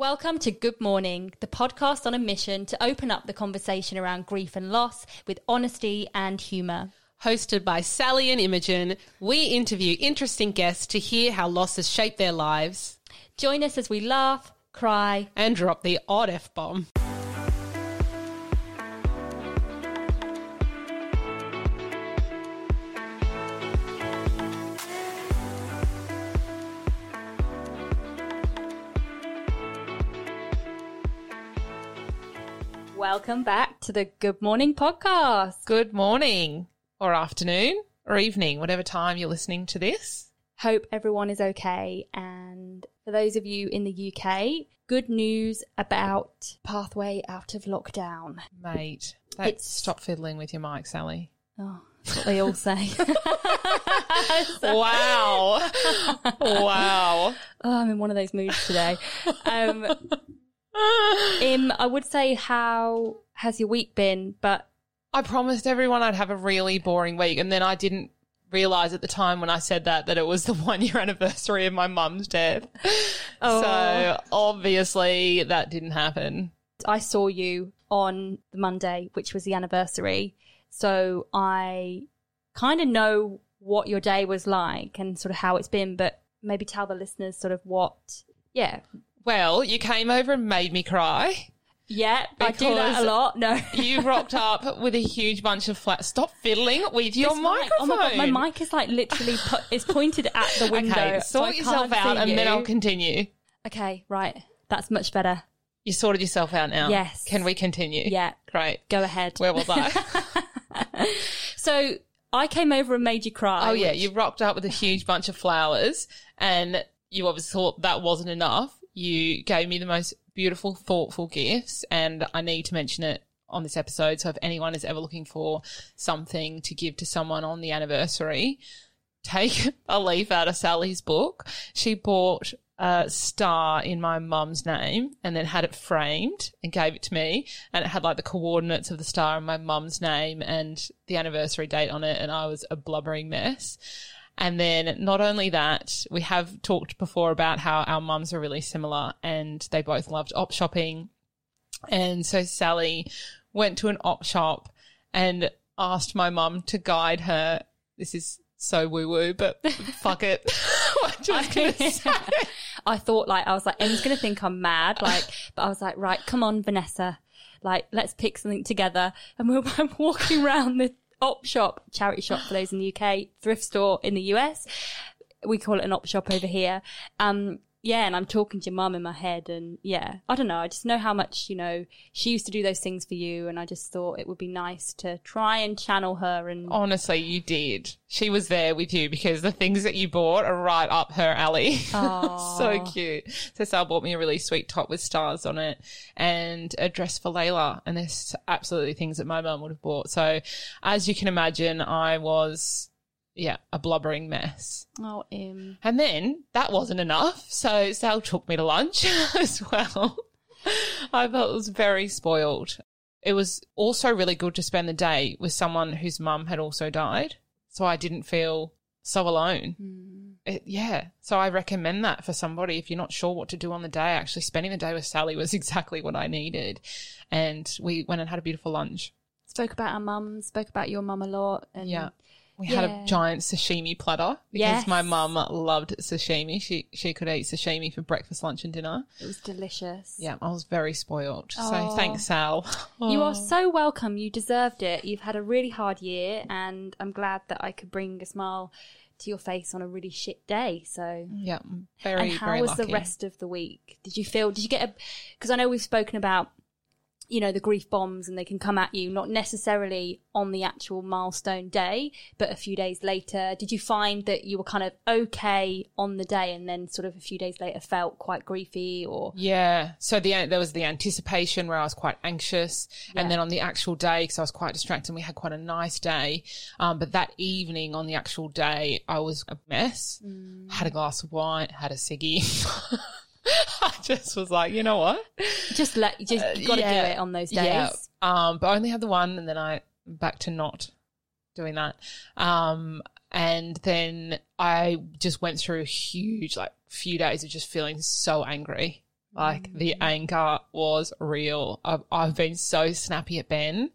Welcome to Good Morning, the podcast on a mission to open up the conversation around grief and loss with honesty and humour. Hosted by Sally and Imogen, we interview interesting guests to hear how loss has shaped their lives Join us as we laugh, cry, and drop the odd F bomb. Welcome back to the Good Morning podcast. Good morning, or afternoon, or evening, whatever time you're listening to this. Hope everyone is okay. And for those of you in the UK, good news about pathway out of lockdown. Mate, that, It's- stop fiddling with your mic, Sally. Oh, that's what they all say. Wow. wow. Oh, I'm in one of those moods today. Um, Im, I would say, how has your week been? But I promised everyone I'd have a really boring week, and then I didn't realize at the time when I said that that it was the one year anniversary of my mum's death. Oh. So obviously that didn't happen. I saw you on the Monday, which was the anniversary. So I kind of know what your day was like and sort of how it's been, but maybe tell the listeners sort of what, yeah. Well, you came over and made me cry. Yeah, I do that a lot. No. You rocked up with a huge bunch of flat. Stop fiddling with your It's microphone. Oh my god, my mic is like literally put, is pointed at the window. Okay, so sort yourself out, and then. I'll continue. Okay, right. That's much better. You sorted yourself out now. Yes. Can we continue? Yeah. Great. Go ahead. Where was I? So I came over and made you cry. Oh yeah, which- you rocked up with a huge bunch of flowers and you obviously thought that wasn't enough. You gave me the most beautiful, thoughtful gifts and I need to mention it on this episode. So if anyone is ever looking for something to give to someone on the anniversary, take a leaf out of Sally's book. She bought a star in my mum's name and then had it framed and gave it to me. And it had like the coordinates of the star and my mum's name and the anniversary date on it. And I was a blubbering mess. And then not only that, we have talked before about how our mums are really similar and they both loved op shopping. And so Sally went to an op shop and asked my mum to guide her. This is so woo woo, but fuck it. I'm just gonna say. I thought like I was like Em's gonna think I'm mad, like, but I was like, right, come on, Vanessa, like let's pick something together. And we we're walking around the op shop, charity shop for those in the UK, thrift store in the US. We call it an op shop over here. Um, yeah, and I'm talking to your mum in my head, and yeah, I don't know. I just know how much you know she used to do those things for you, and I just thought it would be nice to try and channel her. And Honestly, you did. She was there with you because the things that you bought are right up her alley. so cute. So Sal bought me a really sweet top with stars on it and a dress for Layla. And there's absolutely things that my mum would have bought. So as you can imagine, I was, yeah, a blubbering mess. oh, Em. And then that wasn't enough. So Sal took me to lunch as well. I felt it was very spoiled. It was also really good to spend the day with someone whose mum had also died. So I didn't feel so alone. Hmm. It, yeah. So I recommend that for somebody if you're not sure what to do on the day. Actually, spending the day with Sally was exactly what I needed. And we went and had a beautiful lunch. spoke about our mum, spoke about your mum a lot, and Yeah. We had a giant sashimi platter because Yes. my mum loved sashimi. She she could eat sashimi for breakfast, lunch, and dinner. it was delicious. Yeah, I was very spoiled. So Oh. thanks, Sal. You are oh. so welcome. You deserved it. You've had a really hard year, and I'm glad that I could bring a smile to your face on a really shit day. So, Yeah, very and how very was lucky. the rest of the week? Did you feel? Did you get a? Because I know we've spoken about, you know, the grief bombs, and they can come at you not necessarily on the actual milestone day, but a few days later. Did you find that you were kind of okay on the day, and then sort of a few days later felt quite griefy, or Yeah. So the there was the anticipation where I was quite anxious, Yeah. and then on the actual day, because I was quite distracted, and we had quite a nice day. Um, but that evening on the actual day, I was a mess. Mm. Had a glass of wine, had a ciggy. I just was like, you know what? just let just you got to Uh, yeah. do it on those days? Yeah. Um, but I only had the one, and then I back to not doing that. Um, and then I just went through a huge, like, few days of just feeling so angry Like the anger was real. I've, I've been so snappy at Ben.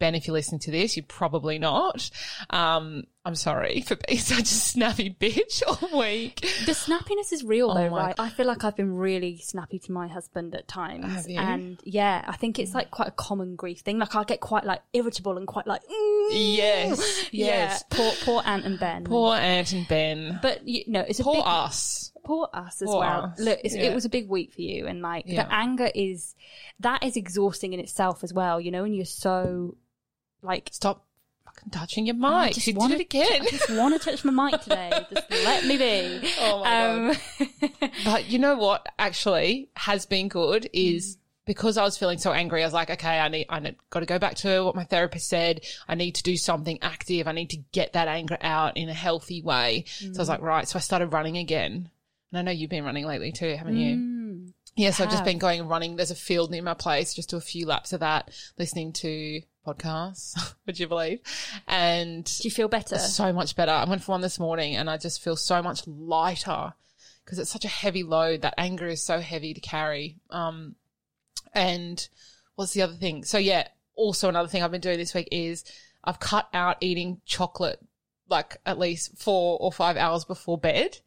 Ben, if you're listening to this, you're probably not. Um, I'm sorry for being such a snappy bitch all week. The snappiness is real though, Oh my- right? I feel like I've been really snappy to my husband at times. Have you? And yeah, I think it's like quite a common grief thing. Like I get quite like irritable and quite like, mm. Yes, Yeah. yes. Poor, poor Ant and Ben. Poor Aunt and Ben. But you know, it's a Poor big, us. Poor us as well. us, Look, it's, yeah. it was a big week for you, and like Yeah. the anger is that is exhausting in itself as well. You know, and you're so like Stop fucking touching your I mic. just She did wanna- it again. I just want to touch my mic today. Just let me be. Oh my um, But you know what actually has been good is because I was feeling so angry, I was like, okay, I need, I got to go back to what my therapist said. I need to do something active. I need to get that anger out in a healthy way. So I was like, right. So I started running again. And I know you've been running lately too, haven't you? mm, Yes, I've just been going and running. There's a field near my place. Just do a few laps of that, listening to podcasts. Would you believe? And do you feel better? so much better. I went for one this morning and I just feel so much lighter because it's such a heavy load. That anger is so heavy to carry. Um, and what's the other thing? So yeah, also another thing I've been doing this week is I've cut out eating chocolate like at least four or five hours before bed.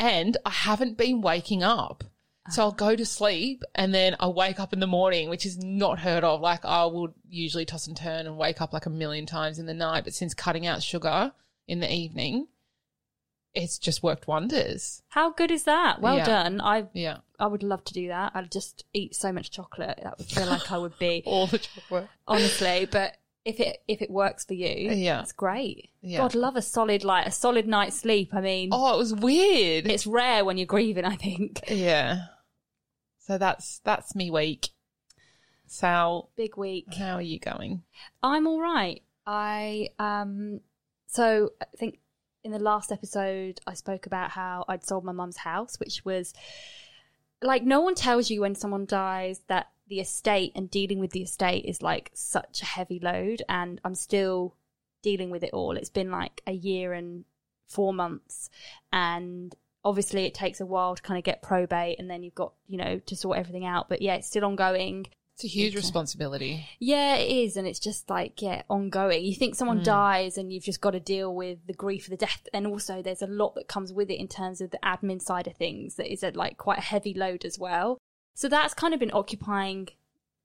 And I haven't been waking up. So I'll go to sleep and then I'll wake up in the morning, which is not heard of. Like I would usually toss and turn and wake up like a million times in the night. But since cutting out sugar in the evening, it's just worked wonders. How good is that? Well Yeah. done. I Yeah. I would love to do that. I'd just eat so much chocolate. That would feel like I would be All the chocolate. honestly. But if it if it works for you, Yeah. it's great. Yeah. God, love a solid like a solid night's sleep. I mean, Oh, it was weird. it's rare when you're grieving. I think yeah. So that's that's me week. Sal, big week. how are you going? I'm all right. I um so I think in the last episode I spoke about how I'd sold my mum's house, which was like no one tells you when someone dies that the estate and dealing with the estate is like such a heavy load and I'm still dealing with it all. It's been like a year and 4 months and obviously it takes a while to kind of get probate and then you've got, you know, to sort everything out. But yeah, it's still ongoing. It's a huge Okay. responsibility. Yeah, it is, and it's just like yeah, ongoing. You think someone hmm. dies, and you've just got to deal with the grief of the death, and also there's a lot that comes with it in terms of the admin side of things. That is a, like quite a heavy load as well. So that's kind of been occupying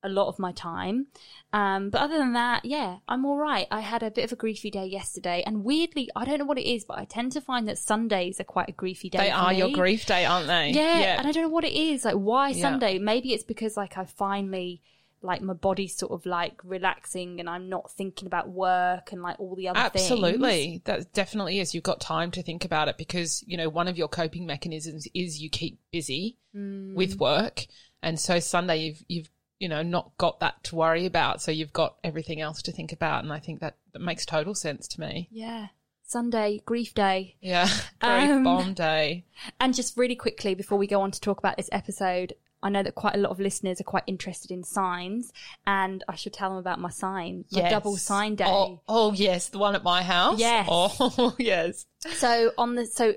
a lot of my time. Um, but other than that, yeah, I'm all right. I had a bit of a griefy day yesterday, and weirdly, I don't know what it is, but I tend to find that Sundays are quite a griefy day. They are your grief day, aren't they? Yeah, and I don't know what it is. Like, why Yeah. Sunday? Maybe it's because like I finally like my body's sort of like relaxing and I'm not thinking about work and like all the other things. Absolutely. That definitely is. You've got time to think about it because, you know, one of your coping mechanisms is you keep busy Mm. with work. And so Sunday you've you've you know, not got that to worry about. So you've got everything else to think about. And I think that, that makes total sense to me. Yeah. Sunday, grief day. Yeah. Grief Um, bomb day. And just really quickly before we go on to talk about this episode, I know that quite a lot of listeners are quite interested in signs, and I should tell them about my sign, my Yes. double sign day. Oh, oh, yes. The one at my house. Yes. Oh, yes. So on the so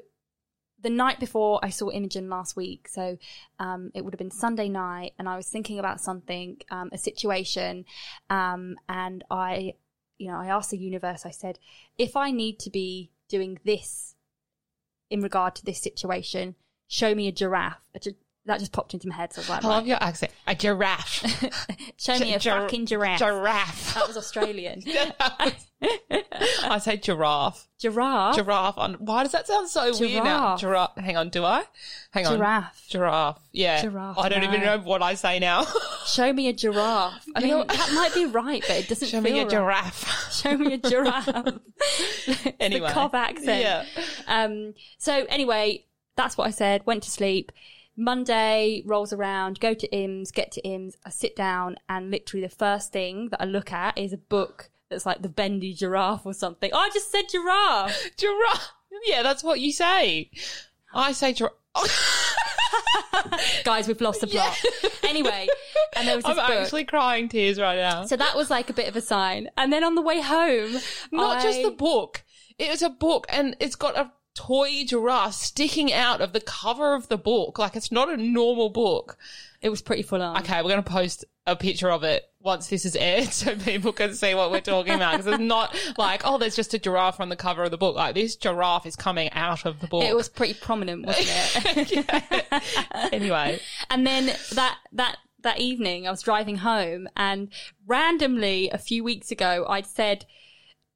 the night before I saw Imogen last week, so um, it would have been Sunday night, and I was thinking about something, um, a situation, um, and I, you know, I asked the universe. I said, if I need to be doing this in regard to this situation, show me a giraffe. A gi- that just popped into my head, so I was like, I love your accent. A giraffe. show me a Gi- fucking giraffe. Giraffe. that was Australian. I say giraffe. giraffe. Giraffe. On, why does that sound so weird now? Giraffe. Giraffe. Hang on. Do I? Hang on. Giraffe. Giraffe. Yeah. Giraffe, I don't even know what I say now. Show me a giraffe. I mean, know- that might be right, but it doesn't Show feel me a right. giraffe. Show me a giraffe. Anyway. the cob accent. Yeah. Um. So anyway, that's what I said. Went to sleep. Monday rolls around. Go to Im's. Get to Im's. I sit down, and literally the first thing that I look at is a book that's like the bendy giraffe or something. Oh, I just said giraffe. Giraffe. Yeah, that's what you say. I say giraffe. Guys, we've lost the plot. Anyway, and there was this I'm book. actually crying tears right now. so that was like a bit of a sign. And then on the way home, Not just the book. It was a book and it's got a toy giraffe sticking out of the cover of the book. Like it's not a normal book. It was pretty full on. Okay, we're going to post a picture of it once this is aired so people can see what we're talking about. Because it's not like, oh, there's just a giraffe on the cover of the book. Like this giraffe is coming out of the book. It was pretty prominent, wasn't it? anyway. And then that that that evening, I was driving home, and randomly a few weeks ago, I'd said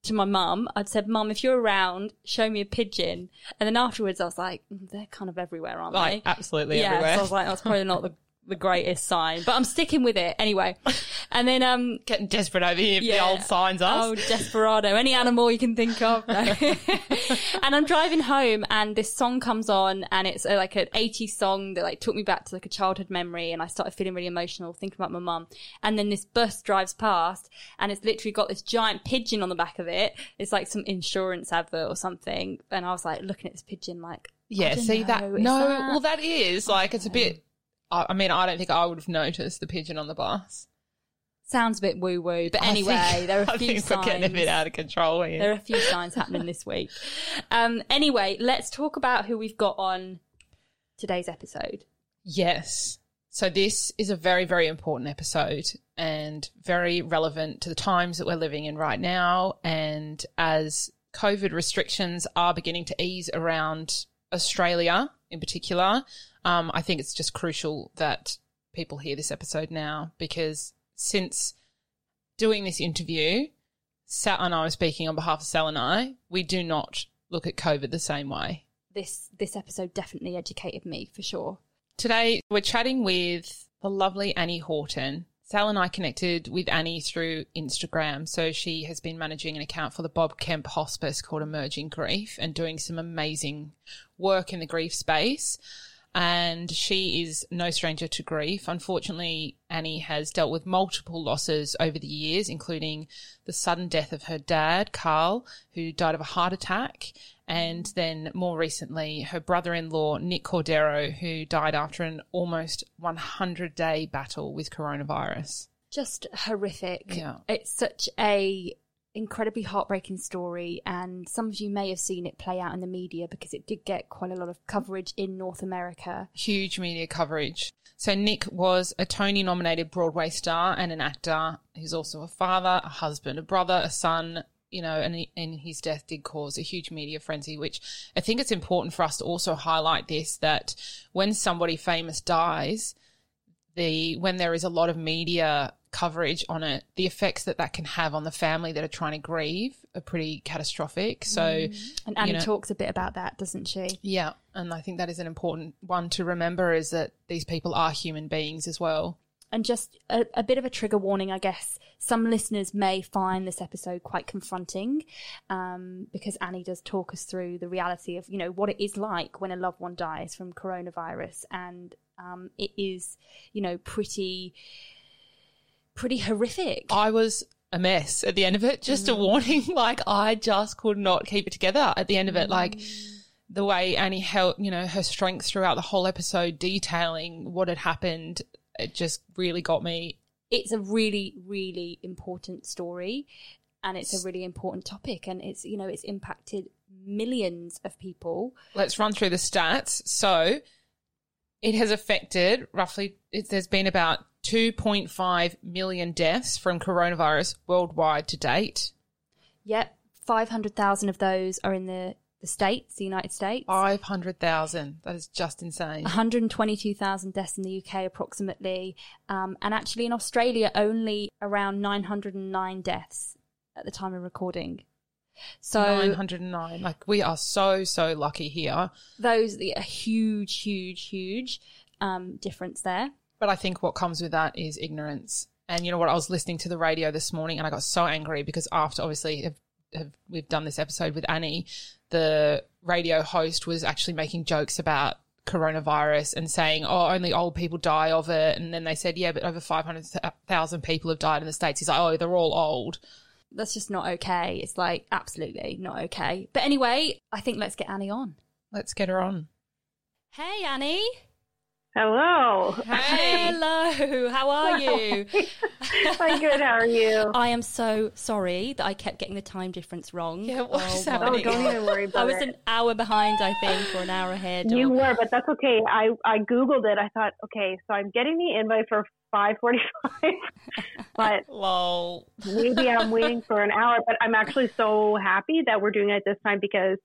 to my mum, I'd said, "Mum, if you're around, show me a pigeon." And then afterwards, I was like, "Mm, "They're kind of everywhere, aren't Like they?" absolutely yeah, everywhere. so I was like, "That's probably not the the greatest sign," but I'm sticking with it anyway. And then um, Getting desperate over here. Yeah. The old signs us. Oh, Desperado. Any animal you can think of. No. and I'm driving home and this song comes on and it's uh, like an 80s song that like took me back to like a childhood memory and I started feeling really emotional thinking about my mum. And then this bus drives past and it's literally got this giant pigeon on the back of it. It's like some insurance advert or something. And I was like looking at this pigeon like, Yeah, see that? know, No, that- well, that is like it's a bit. I I mean, I don't think I would have noticed the pigeon on the bus. sounds a bit woo woo. But I anyway, think- there are a I few think signs. we're getting a bit out of control here. There are a few signs happening this week. Um, anyway, let's talk about who we've got on today's episode. Yes. So this is a very, very important episode and very relevant to the times that we're living in right now. And as COVID restrictions are beginning to ease around Australia in particular, um, I think it's just crucial that people hear this episode now because since doing this interview, Sal and I were speaking on behalf of Sal and I, we do not look at COVID the same way. This this episode definitely educated me for sure. Today, we're chatting with the lovely Annie Horton. Sal and I connected with Annie through Instagram. So she has been managing an account for the Bob Kemp Hospice called Emerging Grief and doing some amazing work in the grief space. And she is no stranger to grief. Unfortunately, Annie has dealt with multiple losses over the years, including the sudden death of her dad, Carl, who died of a heart attack, and then more recently, her brother in law, Nick Cordero, who died after an almost 100 day battle with coronavirus. Just horrific. Yeah. It's such a incredibly heartbreaking story and some of you may have seen it play out in the media because it did get quite a lot of coverage in North America. Huge media coverage. So, Nick was a Tony nominated Broadway star and an actor. He's also a father, a husband, a brother, a son. You know, and, and his death did cause a huge media frenzy, which I think it's important for us to also highlight this that when somebody famous dies, the when there is a lot of media coverage on it, the effects that that can have on the family that are trying to grieve are pretty catastrophic. So, And Annie know- talks a bit about that, doesn't she? yeah, and I think that is an important one to remember is that these people are human beings as well. And just a, a bit of a trigger warning, I guess. Some listeners may find this episode quite confronting um, because Annie does talk us through the reality of, you know, what it is like when a loved one dies from coronavirus. And um, it is, you know, pretty, pretty horrific. I was a mess at the end of it. Just a warning, like I just could not keep it together at the end of it. Like the way Annie held, you know, her strength throughout the whole episode, detailing what had happened, it just really got me. It's a really, really important story and it's a really important topic. And it's, you know, it's impacted millions of people. Let's run through the stats. So it has affected roughly, it, there's been about 2.5 million deaths from coronavirus worldwide to date. Yep, 500,000 of those are in the, the States, the United States. 500,000. That is just insane. 122,000 deaths in the UK, approximately. Um, and actually, in Australia, only around 909 deaths at the time of recording. So, 909. Like, we are so, so lucky here. those, are a huge, huge, huge um, difference there. But I think what comes with that is ignorance. And you know what? I was listening to the radio this morning and I got so angry because after obviously have, have, we've done this episode with Annie, the radio host was actually making jokes about coronavirus and saying, oh, only old people die of it. And then they said, yeah, but over 500,000 people have died in the States. He's like, oh, they're all old. That's just not okay. It's like absolutely not okay. But anyway, I think let's get Annie on. Let's get her on. Hey, Annie. Hello. Hey. Hello, how are you? I'm good. How are you? I am so sorry that I kept getting the time difference wrong. Yeah, what's my- Oh, happening? Oh, don't even worry I was it. an hour behind, I think, or an hour ahead. You or- were, but that's okay. I I googled it. I thought, okay, so I'm getting the invite for 5:45, but Lol. maybe I'm waiting for an hour. But I'm actually so happy that we're doing it this time because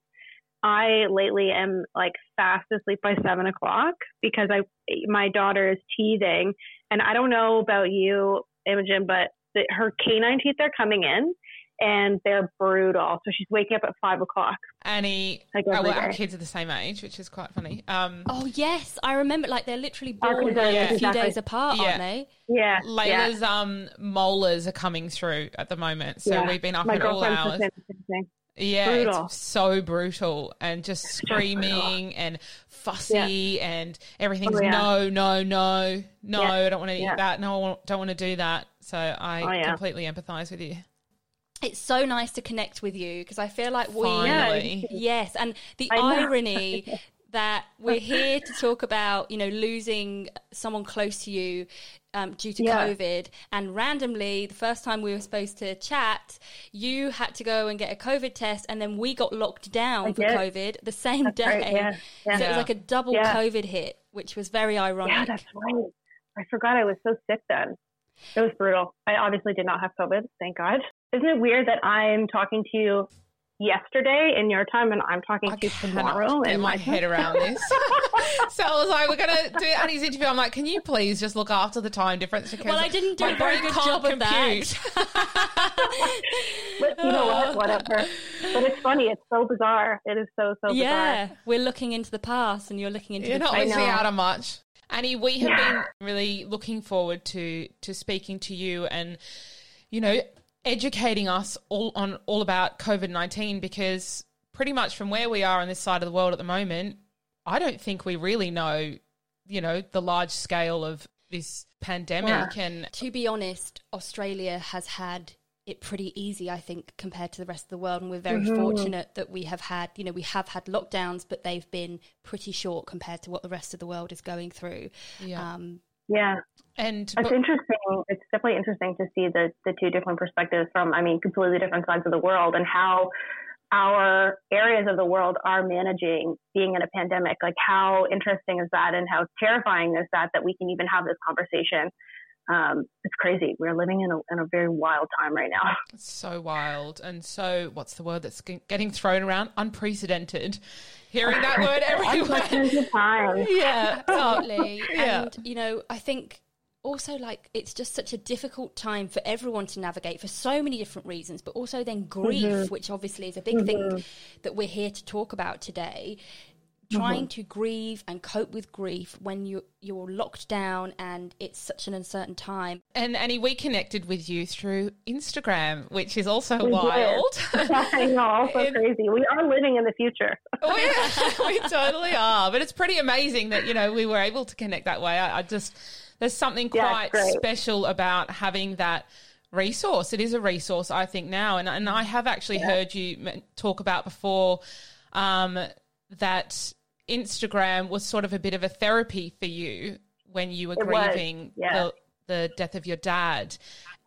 I lately am like fast asleep by seven o'clock because I my daughter is teething, and I don't know about you, Imogen, but the, her canine teeth are coming in. And they're brutal. So she's waking up at five o'clock. Annie, Like oh, well, our kids are the same age, which is quite funny. Um, Oh yes, I remember. Like they're literally born they're- yeah, a few exactly. days apart, Yeah. aren't they? Yeah. yeah. Layla's um molars are coming through at the moment, so Yeah. we've been up My at all girlfriend's hours. The same- same thing. Yeah, Brutal. it's so brutal and just screaming and fussy and everything's Oh, yeah. no, no, no, no. Yeah. I don't want to eat that. No, I don't want to do that. So I Oh, yeah. completely empathise with you. It's so nice to connect with you because I feel like we Finally, Yes, and the I irony that we're here to talk about, you know, losing someone close to you um, due to Yeah. COVID, and randomly, the first time we were supposed to chat, you had to go and get a COVID test, and then we got locked down I for did. COVID the same That's day. right, yeah, yeah. So it was like a double. COVID hit, which was very ironic. Yeah, that's right. I forgot I was so sick then. It was brutal. I obviously did not have COVID, thank God. Isn't it weird that I'm talking to you yesterday in your time and I'm talking I to you tomorrow get in my my head around this. so I was like, we're gonna do Annie's interview. I'm like, can you please just look after the time difference? Because Well, I didn't do a very good can't job of compute. But you know what? Whatever. But it's funny. It's so bizarre. It is so, so bizarre. yeah, we're looking into the past, and you're looking into You're the not I missing know. out on much. Annie, we have Yeah. been really looking forward to to speaking to you and you know educating us all on all about COVID nineteen because pretty much from where we are on this side of the world at the moment, I don't think we really know, you know, the large scale of this pandemic and To be honest, Australia has had it pretty easy, I think, compared to the rest of the world. And we're very Mm-hmm. fortunate that we have had, you know, we have had lockdowns, but they've been pretty short compared to what the rest of the world is going through. yeah. Um, Yeah. And It's but- interesting. It's definitely interesting to see the, the two different perspectives from, I mean, completely different sides of the world and how our areas of the world are managing being in a pandemic. Like, how interesting is that and how terrifying is that that we can even have this conversation? Um, it's crazy. We're living in a, in a very wild time right now. It's so wild and so what's the word that's getting thrown around? Unprecedented. Hearing that word everywhere. Unprecedented time. yeah. Absolutely. Yeah. And, you know, I think also like it's just such a difficult time for everyone to navigate for so many different reasons, but also then grief, Mm-hmm. which obviously is a big thing that we're here to talk about today. Trying Mm-hmm. to grieve and cope with grief when you you're locked down and it's such an uncertain time. And Annie, we connected with you through Instagram, which is also We did. wild. I know, also It- crazy. We are living in the future. we, we totally are. But it's pretty amazing that, you know, we were able to connect that way. I, I just, there's something quite great. special about having that resource. It is a resource, I think, now. And, and I have actually heard you talk about before um, that Instagram was sort of a bit of a therapy for you when you were It was, grieving yeah. the, the death of your dad.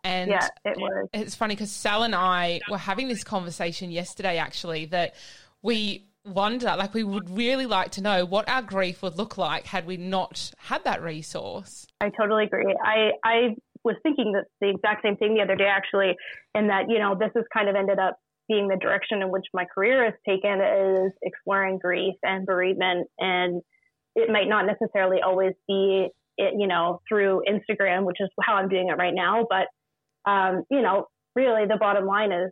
And Yeah, it was. it's funny because Sal and I were having this conversation yesterday, actually, that we wonder, like, we would really like to know what our grief would look like had we not had that resource. I totally agree. I I was thinking that the exact same thing the other day, actually, and that you know this has kind of ended up being the direction in which my career has taken is exploring grief and bereavement, and it might not necessarily always be it, you know through Instagram, which is how I'm doing it right now, but um, you know, really the bottom line is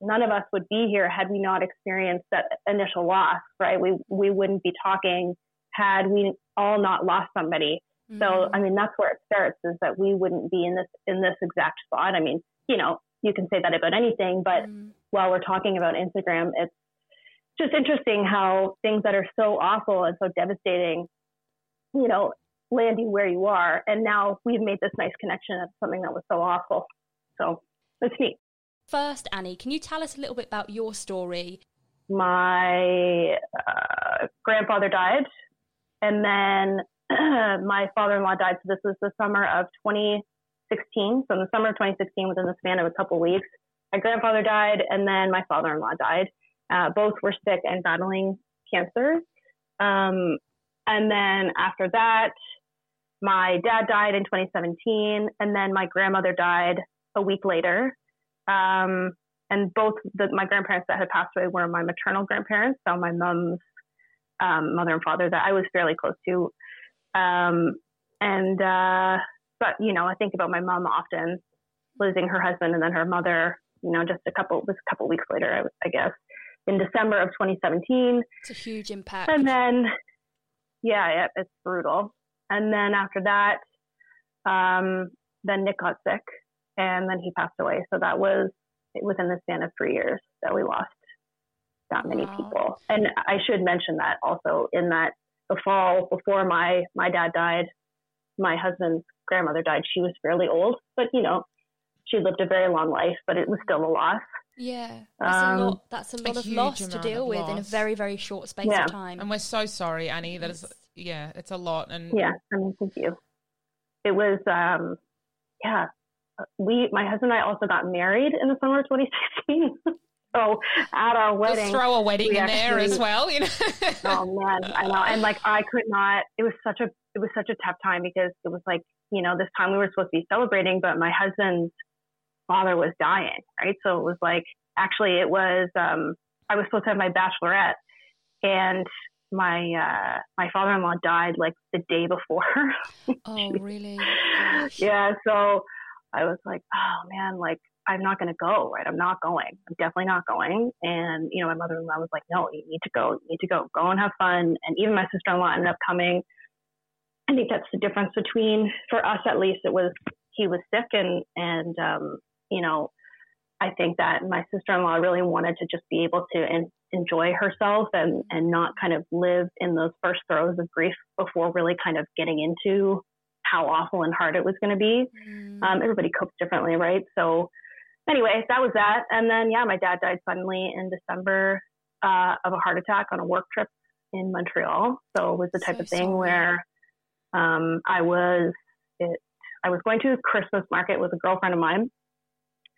none of us would be here had we not experienced that initial loss, right? We we wouldn't be talking had we all not lost somebody. Mm-hmm. So I mean that's where it starts is that we wouldn't be in this in this exact spot. I mean, you know, you can say that about anything, but Mm. while we're talking about Instagram, it's just interesting how things that are so awful and so devastating, you know, land you where you are. And now we've made this nice connection of something that was so awful. So it's neat. First, Annie, can you tell us a little bit about your story? My uh, grandfather died, and then my father-in-law died. So this was the summer of 2016. So in the summer of 2016, within the span of a couple weeks, my grandfather died, and then my father-in-law died. Uh, both were sick and battling cancer. Um, and then after that, my dad died in 2017, and then my grandmother died a week later. Um, and both the, my grandparents that had passed away were my maternal grandparents, so my mom's um, mother and father that I was fairly close to. Um, and uh, but you know, I think about my mom often losing her husband and then her mother. You know, just a couple was a couple weeks later, I, I guess, in December of 2017. It's a huge impact. And then, yeah, yeah it's brutal. And then after that, um, then Nick got sick, and then he passed away. So that was within the span of three years that we lost that many Wow. people. And I should mention that also in that the fall before my my dad died, my husband's grandmother died. She was fairly old, but you know, she lived a very long life, but it was still a loss. yeah, that's Um, a lot. That's a lot of loss to deal of with in a very very short space Yeah. of time. And we're so sorry, Annie. That is, yeah, it's a lot. And Yeah, I mean, thank you. It was, um, yeah. We, my husband and I also got married in the summer of 2016. so at our just wedding, throw a wedding we in there as well. You know. oh man, I know. And like, I could not, it was such a, it was such a tough time because it was like, you know, this time we were supposed to be celebrating, but my husband's father was dying, right? So it was like, actually it was, um, I was supposed to have my bachelorette and my, uh, my father-in-law died like the day before. oh really? Gosh. yeah. So I was like, oh man, like I'm not going to go, right? I'm not going. I'm definitely not going. And, you know, my mother-in-law was like, no, you need to go. You need to go. Go and have fun. And even my sister-in-law ended up coming. I think that's the difference between, for us at least, it was, he was sick and, and, um, you know, I think that my sister-in-law really wanted to just be able to en- enjoy herself and, and not kind of live in those first throes of grief before really kind of getting into how awful and hard it was going to be. Mm. Um, everybody copes differently, right? So, anyway, that was that. And then, yeah, my dad died suddenly in December uh, of a heart attack on a work trip in Montreal. So it was the type So of thing where um, I was it, I was going to a Christmas market with a girlfriend of mine,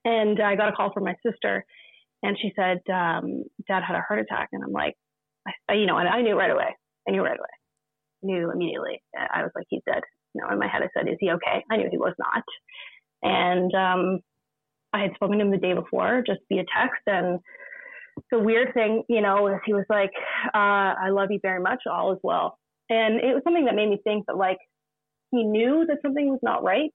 and I got a call from my sister, and she said, um, "Dad had a heart attack," and I'm like, I, you know, and I knew right away. I knew right away. Knew immediately. I was like, "He's dead." Know, in my head, I said, "Is he okay?" I knew he was not, and um, I had spoken to him the day before, just via text, and the weird thing, you know, is he was like, uh, "I love you very much. All is well," and it was something that made me think that like he knew that something was not right,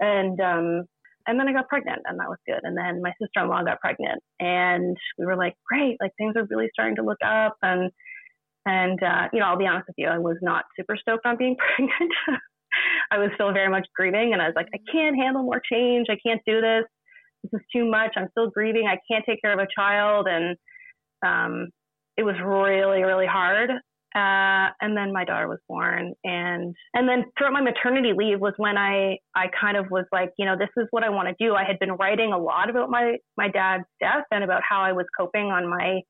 and um, and then I got pregnant, and that was good. And then my sister-in-law got pregnant, and we were like, "Great! Like things are really starting to look up." And and uh, you know, I'll be honest with you, I was not super stoked on being pregnant. I was still very much grieving, and I was like, "I can't handle more change. I can't do this." this is too much. I'm still grieving. I can't take care of a child. And um, it was really, really hard. Uh, and then my daughter was born. And, and then throughout my maternity leave was when I, I kind of was like, you know, this is what I want to do. I had been writing a lot about my, my dad's death and about how I was coping on my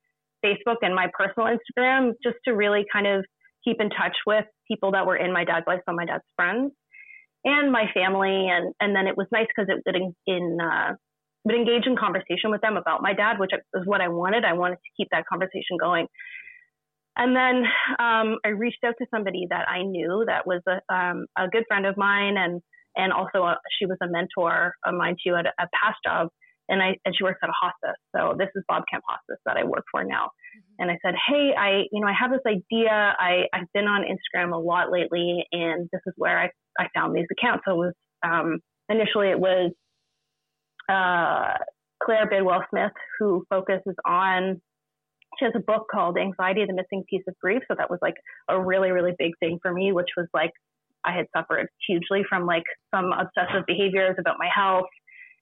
Facebook and my personal Instagram just to really kind of keep in touch with people that were in my dad's life, so my dad's friends and my family. And, and then it was nice because it would in, in uh, would engage in conversation with them about my dad, which is what I wanted. I wanted to keep that conversation going. And then um, I reached out to somebody that I knew that was a, um, a good friend of mine, and and also a, she was a mentor of mine too at a, a past job, and I and she works at a hospice. So this is Bob Kemp Hospice that I work for now. And I said, hey, I you know I have this idea. I I've been on Instagram a lot lately, and this is where I I found these accounts. So it was um, initially it was uh, Claire Bidwell Smith, who focuses on, she has a book called Anxiety, the Missing Piece of Grief. So that was like a really, really big thing for me, which was like, I had suffered hugely from like some obsessive behaviors about my health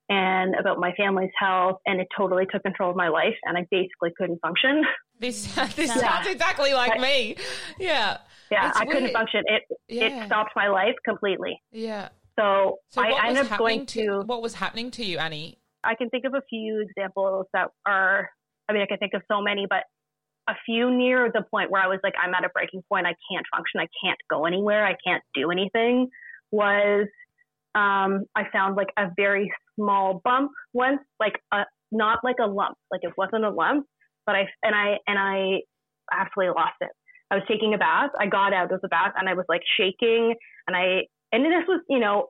and about my family's health. And it totally took control of my life. And I basically couldn't function. This this Yeah. sounds exactly like Right. me. Yeah. Yeah, It's I couldn't function. It, Yeah. it stopped my life completely. Yeah. So, So I ended up going happening to what was happening to you, Annie? I can think of a few examples that are, I mean, I can think of so many, but a few near the point where I was like, I'm at a breaking point. I can't function. I can't go anywhere. I can't do anything. Was um, I found like a very small bump once, like a not like a lump, like it wasn't a lump, but I and I and I absolutely lost it. I was taking a bath. I got out of the bath and I was like shaking, and I and this was you know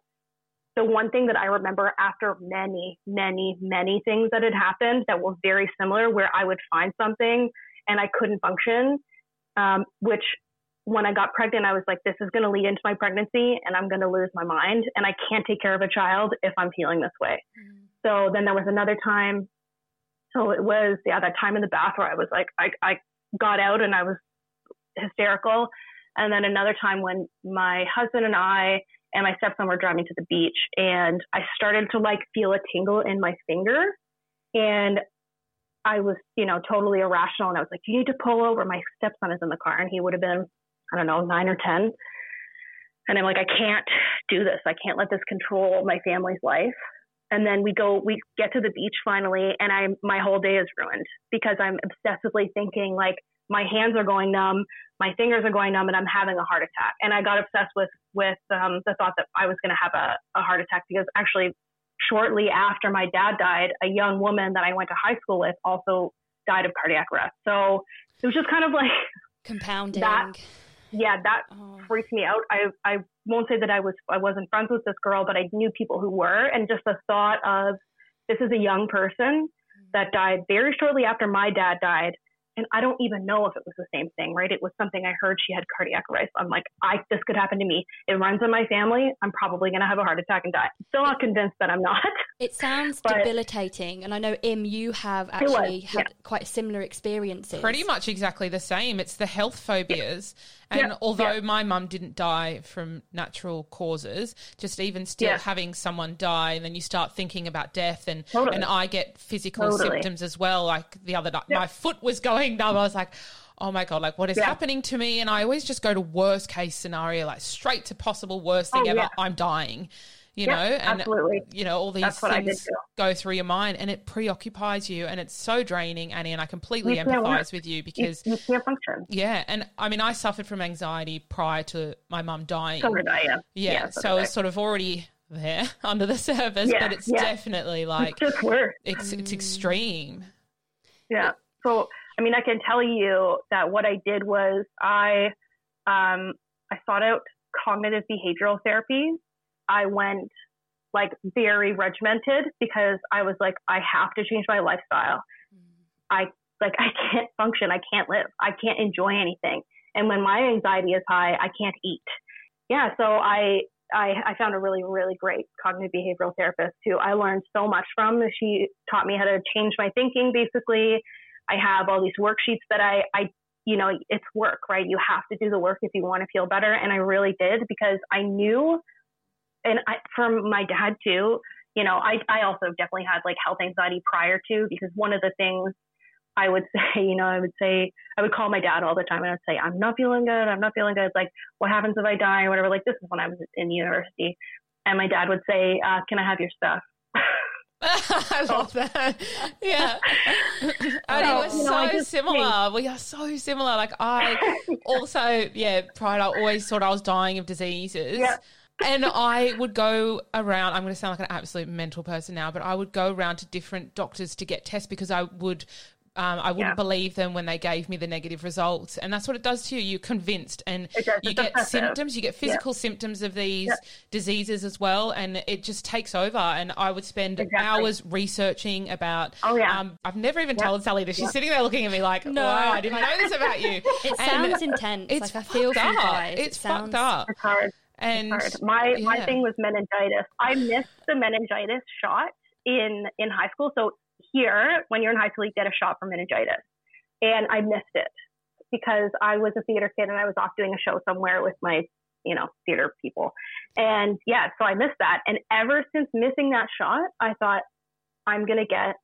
the one thing that I remember after many, many, many things that had happened that were very similar, where I would find something and I couldn't function, um, which when I got pregnant, I was like, this is going to lead into my pregnancy and I'm going to lose my mind and I can't take care of a child if I'm feeling this way. Mm-hmm. So then there was another time. So it was, yeah, that time in the bath where I was like, I, I got out and I was hysterical. And then another time when my husband and I and my stepson were driving to the beach and I started to like feel a tingle in my finger. And I was, you know, totally irrational. And I was like, you need to pull over. My stepson is in the car and he would have been, I don't know, nine or 10. And I'm like, I can't do this. I can't let this control my family's life. And then we go, we get to the beach finally, and I, my whole day is ruined because I'm obsessively thinking like, my hands are going numb, my fingers are going numb, and I'm having a heart attack. And I got obsessed with with um, the thought that I was going to have a, a heart attack because actually, shortly after my dad died, a young woman that I went to high school with also died of cardiac arrest. So it was just kind of like compounding. That, yeah, that oh. freaked me out. I I won't say that I was I wasn't friends with this girl, but I knew people who were, and just the thought of this is a young person that died very shortly after my dad died and I don't even know if it was the same thing, right? It was something I heard she had cardiac arrest. I'm like, I this could happen to me. It runs in my family. I'm probably going to have a heart attack and die. Still not convinced that I'm not. It sounds but, debilitating, and I know Im, you have actually was, had yeah. quite similar experiences. Pretty much exactly the same. It's the health phobias. Yeah. And yeah, although yeah. my mum didn't die from natural causes, just even still yeah. having someone die, and then you start thinking about death, and totally. and I get physical totally. symptoms as well. Like the other night, my foot was going numb. I was like, oh my god, like what is happening to me? And I always just go to worst case scenario, like straight to possible worst oh, thing oh, ever. I'm dying you know, and absolutely. you know, all these things go through your mind and it preoccupies you and it's so draining, Annie, and I completely you empathize with you because you, you, can't function. Yeah. And I mean I suffered from anxiety prior to my mum dying. So did I, yeah. Yeah. yeah so, so I was sort of already there under the surface, yeah, but it's yeah. definitely like it's just worse. It's it's extreme. Yeah. So I mean I can tell you that what I did was I um I sought out cognitive behavioral therapy I went like very regimented because I was like, I have to change my lifestyle. Mm. I like I can't function. I can't live. I can't enjoy anything. And when my anxiety is high, I can't eat. Yeah, so I I, I found a really really great cognitive behavioral therapist who I learned so much from. She taught me how to change my thinking. Basically, I have all these worksheets that I I you know it's work right. You have to do the work if you want to feel better, and I really did because I knew and I, from my dad too, you know, I, I also definitely had like health anxiety prior to because one of the things I would say, you know, I would say, I would call my dad all the time and I'd say, I'm not feeling good. I'm not feeling good. Like, what happens if I die or whatever? Like, this is when I was in university. And my dad would say, uh, can I have your stuff? I love that. Yeah. And so, we're so similar. We are so similar. Like I also, yeah, prior I always thought I was dying of diseases. Yeah and I would go around. I'm going to sound like an absolute mental person now, but I would go around to different doctors to get tests because I would. Um, I wouldn't yeah. believe them when they gave me the negative results, and that's what it does to you. You're convinced, and you get symptoms. You get physical yeah. symptoms of these yeah. diseases as well, and it just takes over. And I would spend exactly. hours researching about. Oh yeah. Um, I've never even told Sally this. She's sitting there looking at me like, "No, wow, I didn't know this about you." It and sounds intense. It's like I feel up. It's it sounds... fucked up. It's hard. And my yeah. my thing was meningitis. I missed the meningitis shot in in high school. So here, when you're in high school, you get a shot for meningitis, and I missed it because I was a theater kid and I was off doing a show somewhere with my you know theater people, and yeah, so I missed that. And ever since missing that shot, I thought I'm gonna get.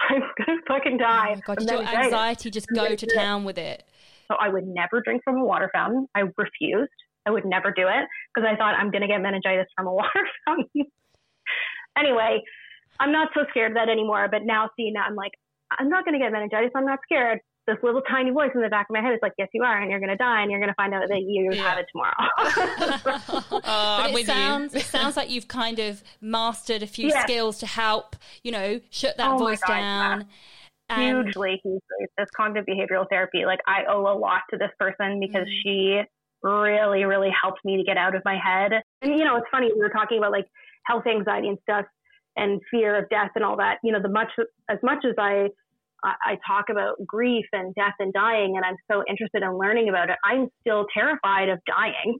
I'm gonna fucking oh die. Oh God, your anxiety just go to town with it? So I would never drink from a water fountain. I refused. I would never do it because I thought I'm going to get meningitis from a water fountain. anyway, I'm not so scared of that anymore. But now seeing that, I'm like, I'm not going to get meningitis. I'm not scared. this little tiny voice in the back of my head is like, yes, you are, and you're going to die, and you're going to find out that you Yeah. have it tomorrow. Oh, I'm it sounds you. it sounds like you've kind of mastered a few Yes. skills to help, you know, shut that Oh voice God, down. And hugely, hugely. This cognitive behavioral therapy, like I owe a lot to this person because Mhm. she really, really helped me to get out of my head. And you know, it's funny we were talking about like health anxiety and stuff and fear of death and all that. You know, the much as much as I I talk about grief and death and dying, and I'm so interested in learning about it. I'm still terrified of dying.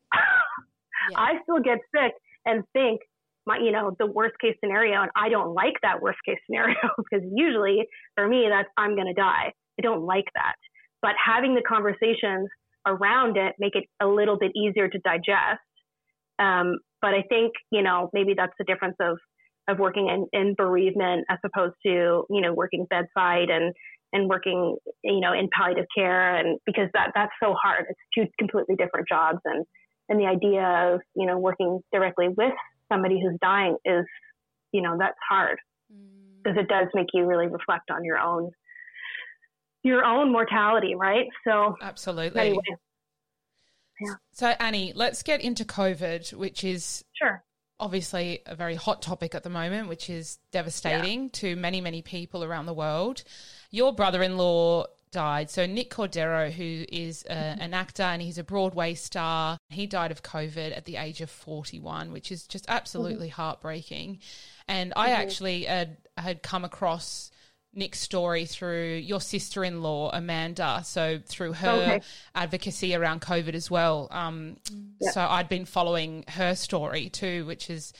Yeah. I still get sick and think my, you know, the worst case scenario, and I don't like that worst case scenario because usually for me that's I'm going to die. I don't like that. But having the conversations around it make it a little bit easier to digest. Um, but I think you know maybe that's the difference of of working in, in bereavement as opposed to you know working bedside and and working you know in palliative care and because that that's so hard. It's two completely different jobs and and the idea of you know working directly with somebody who's dying is you know that's hard Mm. because it does make you really reflect on your own your own mortality right so Absolutely. anyway So, Annie, let's get into COVID, which is sure obviously a very hot topic at the moment, which is devastating to many, many people around the world. Your brother in law died. So, Nick Cordero, who is a, mm-hmm. an actor and he's a Broadway star, he died of COVID at the age of 41, which is just mm-hmm. absolutely heartbreaking. And I mm-hmm. actually had, had come across. Nick's story through your sister in law, Amanda. So, through her Okay. advocacy around COVID as well. Um, Yeah. So, I'd been following her story too, which is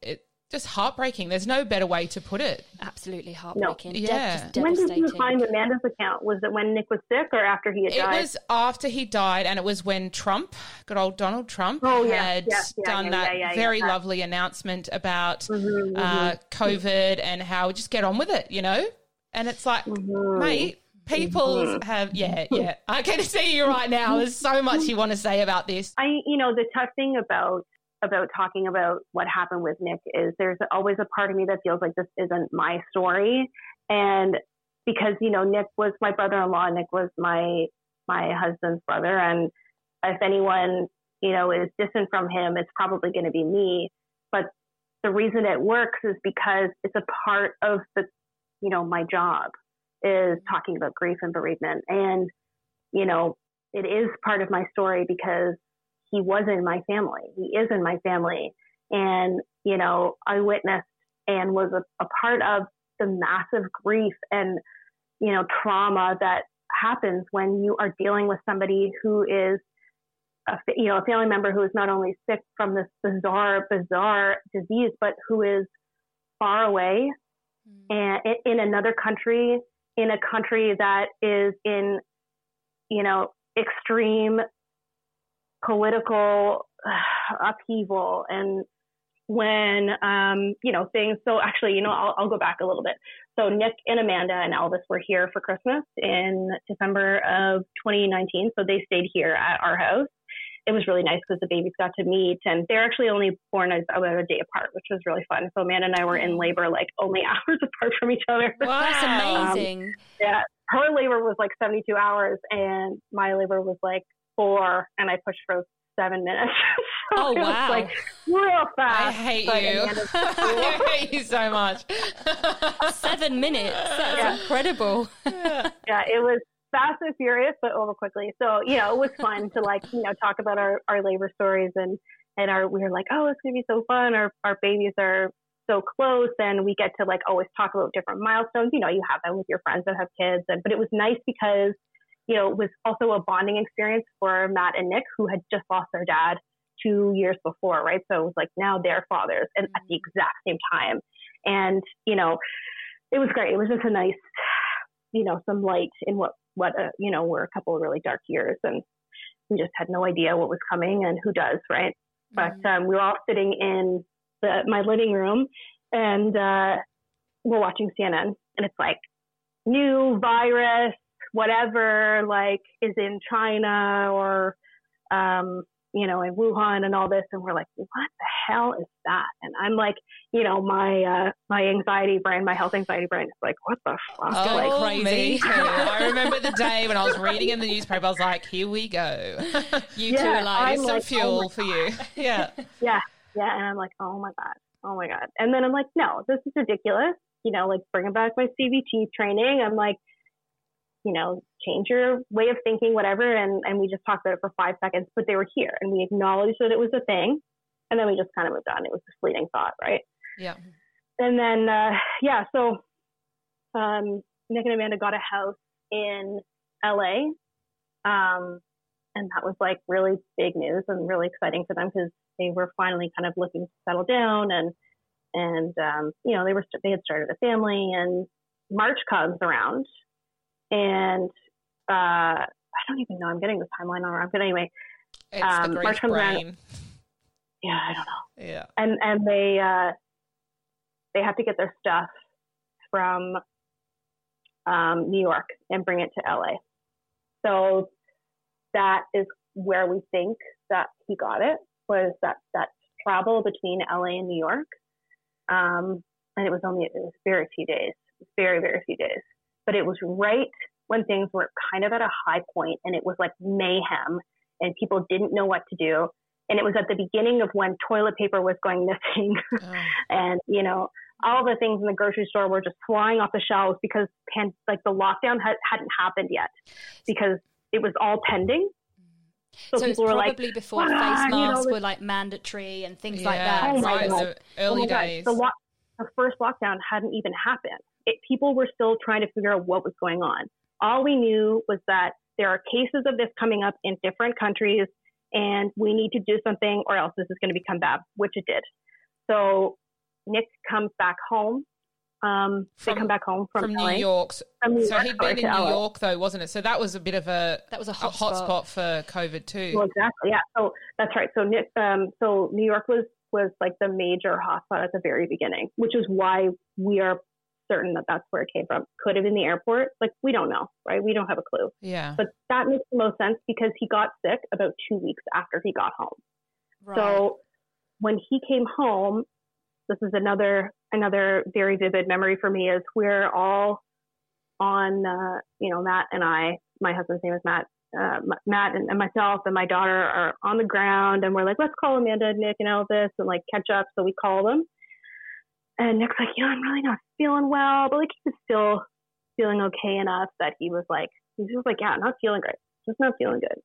it, just heartbreaking. There's no better way to put it. Absolutely heartbreaking. De- Yeah. just when did you find amanda's account was it when nick was sick or after he had It died It was after he died, and it was when Trump, good old Donald Trump, Oh, yeah, had yeah, yeah, done yeah, that yeah, yeah, very yeah. lovely announcement about Mhm, uh, COVID and how just get on with it, you know? And it's like, mhm. mate, people Mm-hmm. have, yeah, yeah. I can see you right now. There's so much you want to say about this. I, you know, the tough thing about about talking about what happened with Nick is there's always a part of me that feels like this isn't my story, and because you know Nick was my brother-in-law, Nick was my my husband's brother, and if anyone you know is distant from him, it's probably going to be me. But the reason it works is because it's a part of the you know my job is talking about grief and bereavement, and you know it is part of my story because he was in my family. He is in my family. And, you know, I witnessed and was a, a part of the massive grief and, you know, trauma that happens when you are dealing with somebody who is, a, you know, a family member who is not only sick from this bizarre, bizarre disease, but who is far away mm. and in- in another country, in a country that is in, you know, extreme political uh, upheaval and when um, you know things so actually you know I'll, I'll go back a little bit so nick and amanda and elvis were here for christmas in december of 2019 so they stayed here at our house it was really nice because the babies got to meet and they're actually only born about a day apart which was really fun so amanda and i were in labor like only hours apart from each other Wow. That's amazing. yeah, her labor was like 72 hours, and my labor was like four, and I pushed for seven minutes. so Oh, it was wow. like real fast. I hate but you. I hate you so much. Seven minutes. That's Yeah. incredible. yeah, it was fast and furious, but over quickly. So you know, it was fun to like you know talk about our our labor stories and and our we were like, oh, it's gonna be so fun. Our our babies are so close, and we get to like always talk about different milestones. You know, you have that with your friends that have kids, and but it was nice because you know it was also a bonding experience for Matt and Nick, who had just lost their dad two years before, right? So it was like now they're fathers, and at the exact same time, and you know, it was great. It was just a nice, you know, some light in what what uh, you know were a couple of really dark years, and we just had no idea what was coming and who does, right? But um, we were all sitting in the, my living room, and uh, we're watching CNN, and it's like new virus, whatever, like is in China or um, you know, in Wuhan and all this. And we're like, what the hell is that? And I'm like, you know, my, uh, my anxiety brain, my health anxiety brain is like, what the fuck? Oh, like, crazy. I remember the day when I was reading in the newspaper, I was like, here we go. you yeah, two are like, here's some like, fuel oh for you. Yeah. Yeah. Yeah. And I'm like, oh my God. Oh my God. And then I'm like, no, this is ridiculous. You know, like bringing back my CBT training. I'm like, you know, change your way of thinking, whatever. And, and we just talked about it for five seconds, but they were here and we acknowledged that it was a thing. And then we just kind of moved on. It was a fleeting thought, right? Yeah. And then, uh, yeah, so um, Nick and Amanda got a house in LA. Um, and that was like really big news and really exciting for them because they were finally kind of looking to settle down and, and, um, you know, they were, they had started a family and March comes around and uh, I don't even know. I'm getting the timeline wrong. But anyway, um, March comes around. Yeah, I don't know. Yeah, and and they uh, they have to get their stuff from um, New York and bring it to LA. So that is where we think that he got it was that that travel between LA and New York. Um, and it was only it was very few days, very very few days but it was right when things were kind of at a high point and it was like mayhem and people didn't know what to do. And it was at the beginning of when toilet paper was going missing. Oh. and, you know, all the things in the grocery store were just flying off the shelves because pan- like the lockdown had, hadn't happened yet because it was all pending. So, so people were probably like, before ah, face masks you know, were like mandatory and things yeah, like that. Oh right, so early oh days. The, lo- the first lockdown hadn't even happened it, people were still trying to figure out what was going on. All we knew was that there are cases of this coming up in different countries and we need to do something or else this is going to become bad, which it did. So Nick comes back home. Um, from, they come back home from, from New York. From New so York, he'd been in New LA. York though, wasn't it? So that was a bit of a that was a hot, a hot spot. for COVID too. Well, exactly. Yeah. So that's right. So Nick, um, so New York was was like the major hotspot at the very beginning, which is why we are certain that that's where it came from. Could have been the airport. Like, we don't know, right? We don't have a clue. Yeah. But that makes the most sense because he got sick about two weeks after he got home. Right. So when he came home, this is another another very vivid memory for me is we're all on uh, you know Matt and I my husband's name is Matt uh, Matt and, and, myself and my daughter are on the ground and we're like let's call Amanda and Nick and Elvis and like catch up so we call them and Nick's like, you know, I'm really not feeling well, but like he was still feeling okay enough that he was like, he was like, yeah, not feeling great, just not feeling good.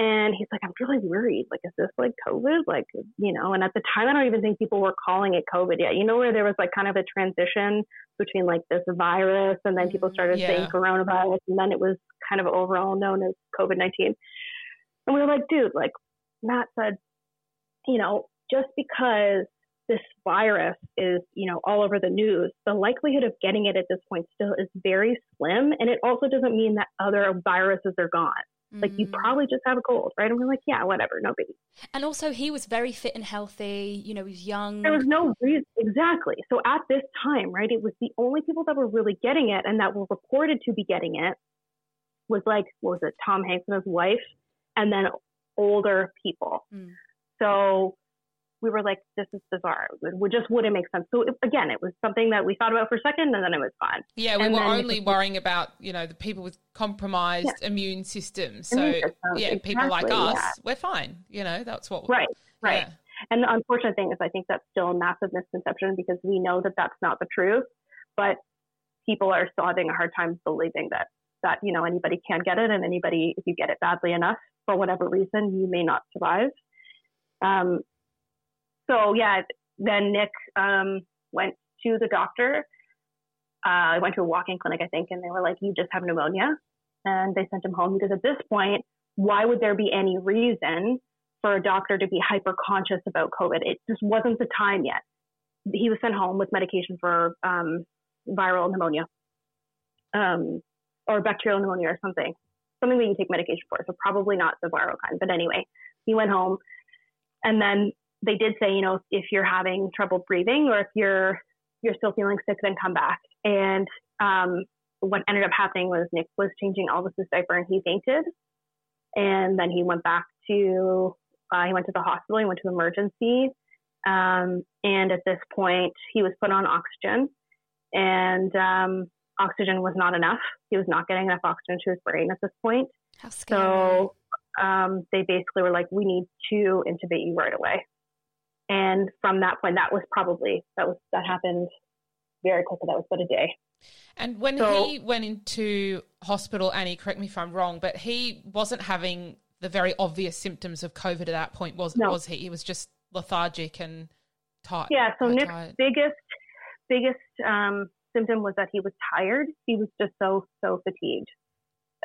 And he's like, I'm really worried. Like, is this like COVID? Like, you know, and at the time, I don't even think people were calling it COVID yet. You know, where there was like kind of a transition between like this virus and then mm, people started yeah. saying coronavirus and then it was kind of overall known as COVID 19. And we were like, dude, like Matt said, you know, just because this virus is, you know, all over the news, the likelihood of getting it at this point still is very slim. And it also doesn't mean that other viruses are gone. Mm. Like you mm. probably just have a cold, right? And we're like, yeah, whatever, no biggie. And also, he was very fit and healthy. You know, he was young. There was no reason exactly. So at this time, right, it was the only people that were really getting it and that were reported to be getting it was like, what was it, Tom Hanks and his wife, and then older people. Mm. So we were like, this is bizarre. It just wouldn't make sense. So it, again, it was something that we thought about for a second and then it was fine. Yeah, we and were only worrying about, you know, the people with compromised yeah. immune systems. So yeah, exactly, people like us, yeah. we're fine. You know, that's what. Right, right. Yeah. And the unfortunate thing is I think that's still a massive misconception because we know that that's not the truth, but people are still having a hard time believing that that you know anybody can get it and anybody if you get it badly enough for whatever reason you may not survive um, so yeah, then Nick um, went to the doctor. Uh, I went to a walk-in clinic, I think, and they were like, "You just have pneumonia," and they sent him home because at this point, why would there be any reason for a doctor to be hyper conscious about COVID? It just wasn't the time yet. He was sent home with medication for um, viral pneumonia, um, or bacterial pneumonia, or something, something that you can take medication for. So probably not the viral kind. But anyway, he went home, and then they did say, you know, if you're having trouble breathing or if you're you're still feeling sick, then come back. And um, what ended up happening was Nick was changing Elvis's diaper and he fainted, and then he went back to uh, he went to the hospital, he went to emergency. Um, and at this point, he was put on oxygen, and um, oxygen was not enough. He was not getting enough oxygen to his brain at this point. How scary. So um, they basically were like, we need to intubate you right away. And from that point, that was probably, that was, that happened very quickly. That was but a day. And when So- he went into hospital, Annie, correct me if I'm wrong, but he wasn't having the very obvious symptoms of COVID at that point, was No. was he? He was just lethargic and tired. Yeah. So Nick's tired. biggest, biggest um, symptom was that he was tired. He was just so, so fatigued.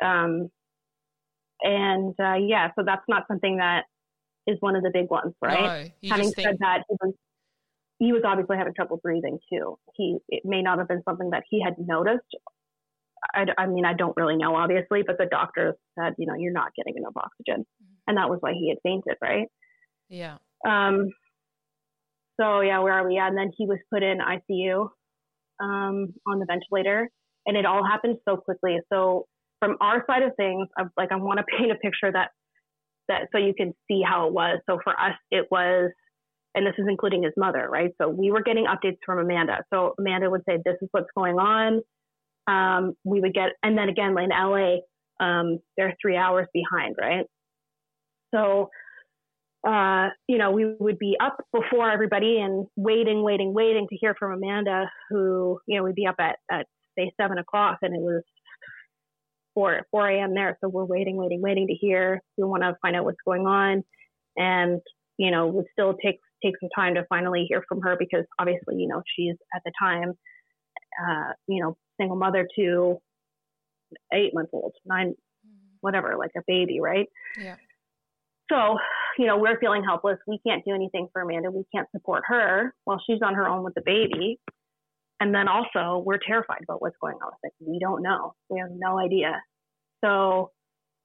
Um, and uh, yeah, so that's not something that is one of the big ones, right? No, Having just think, said that, he was he was obviously having trouble breathing too. He it may not have been something that he had noticed. I, I mean, I don't really know, obviously, but the doctor said, you know, you're not getting enough oxygen, and that was why he had fainted, right? yeah. Um, so yeah, where are we? Yeah, and then he was put in ICU um, on the ventilator, and it all happened so quickly. So from our side of things, I, like I want to paint a picture that that so you can see how it was. So for us, it was, and this is including his mother, right? So we were getting updates from Amanda. So Amanda would say, "This is what's going on." Um, we would get, and then again, in LA, um, they're three hours behind, right? So uh, you know, we would be up before everybody and waiting, waiting, waiting to hear from Amanda, who, you know, we'd be up at, at say seven o'clock and it was four, 4 a.m. there. So we're waiting, waiting, waiting to hear. We want to find out what's going on. And, you know, would still take, take some time to finally hear from her because obviously, you know, she's at the time, uh, you know, single mother to eight months old, nine, whatever, like a baby, right? Yeah. So, you know, we're feeling helpless. We can't do anything for Amanda. We can't support her while she's on her own with the baby. And then also, we're terrified about what's going on with it. We don't know. We have no idea. So,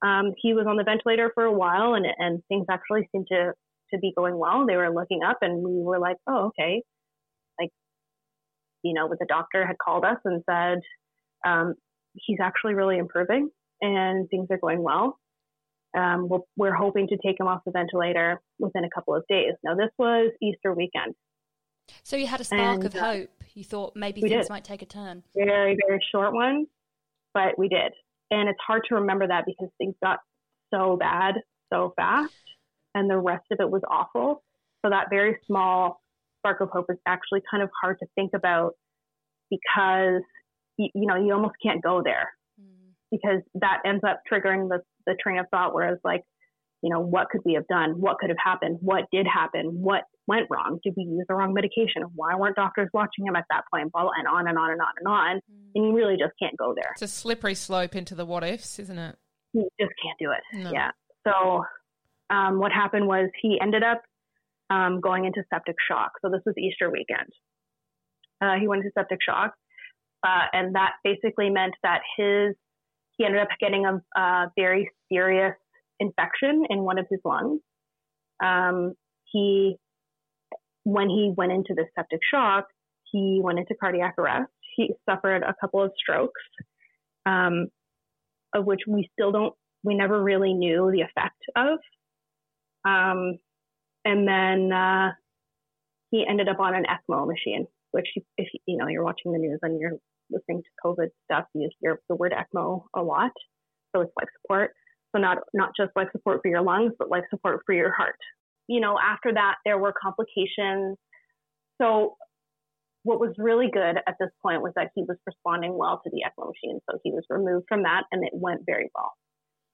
um, he was on the ventilator for a while, and and things actually seemed to to be going well. They were looking up, and we were like, oh, okay. Like, you know, but the doctor had called us and said, um, he's actually really improving, and things are going well um, we're, we're hoping to take him off the ventilator within a couple of days. Now, this was Easter weekend, So you had a spark And, of uh, hope. You thought maybe we things did. might take a turn. very, very short one, but we did. And it's hard to remember that because things got so bad so fast, and the rest of it was awful. So that very small spark of hope is actually kind of hard to think about because you, you know you almost can't go there Mm. because that ends up triggering the, the train of thought where it's like, you know, what could we have done? What could have happened? What did happen? What went wrong? Did we use the wrong medication? Why weren't doctors watching him at that point? Blah, and on and on and on and on. Mm. And you really just can't go there. It's a slippery slope into the what ifs, isn't it? You just can't do it. No. Yeah. So um, what happened was he ended up um, going into septic shock. So this was Easter weekend. Uh, he went into septic shock, uh, and that basically meant that his he ended up getting a, a very serious infection in one of his lungs. Um, he when he went into the septic shock, he went into cardiac arrest. He suffered a couple of strokes, um, of which we still don't, we never really knew the effect of. Um, and then uh, he ended up on an ECMO machine, which if you know you're watching the news and you're listening to COVID stuff, you hear the word ECMO a lot. So it's life support. So not not just life support for your lungs, but life support for your heart. You know, after that there were complications. So what was really good at this point was that he was responding well to the ECMO machine. So he was removed from that and it went very well.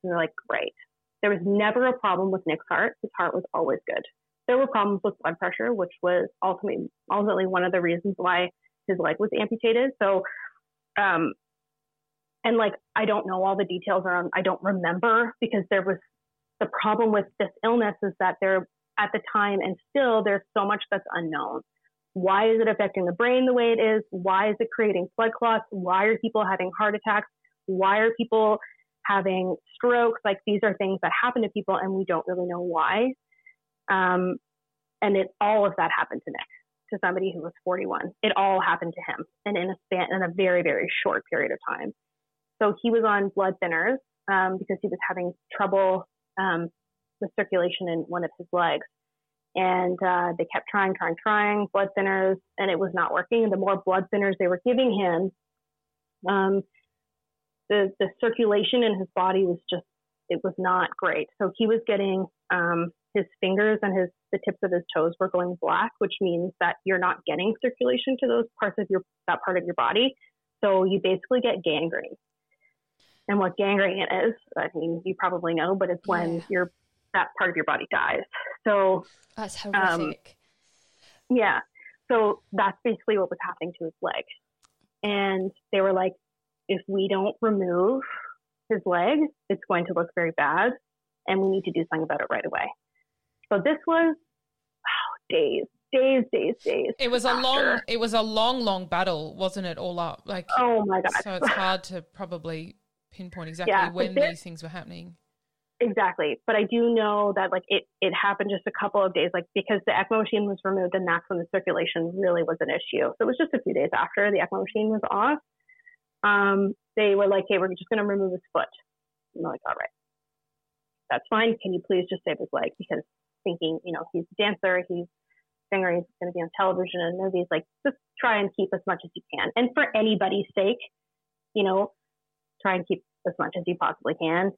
And they're like, great. There was never a problem with Nick's heart. His heart was always good. There were problems with blood pressure, which was ultimately ultimately one of the reasons why his leg was amputated. So um and like I don't know all the details around I don't remember because there was the problem with this illness is that there at the time and still there's so much that's unknown. Why is it affecting the brain the way it is? Why is it creating blood clots? Why are people having heart attacks? Why are people having strokes? Like these are things that happen to people and we don't really know why. Um, and it all of that happened to Nick, to somebody who was 41. It all happened to him and in a span in a very, very short period of time. So he was on blood thinners um, because he was having trouble um, the circulation in one of his legs. And uh, they kept trying, trying, trying blood thinners, and it was not working. And the more blood thinners they were giving him, um, the the circulation in his body was just it was not great. So he was getting um, his fingers and his the tips of his toes were going black, which means that you're not getting circulation to those parts of your that part of your body. So you basically get gangrene. And what gangrene is, I mean, you probably know, but it's when Yeah. your that part of your body dies. So That's Um, horrific. yeah. So that's basically what was happening to his leg. And they were like, if we don't remove his leg, it's going to look very bad and we need to do something about it right away. So this was wow, days, days, days, days. It was a long, it was a long, long battle, wasn't it? All up, like Oh my God. so it's hard to probably pinpoint exactly Yeah, when this- these things were happening. Exactly. But I do know that like it, it happened just a couple of days, like because the ECMO machine was removed and that's when the circulation really was an issue. So it was just a few days after the ECMO machine was off. Um, they were like, hey, we're just going to remove his foot. And I'm like, all right, that's fine. Can you please just save his leg? Because thinking, you know, he's a dancer, he's a singer, he's going to be on television and movies. Like, just try and keep as much as you can. And for anybody's sake, you know, try and keep as much as you possibly can.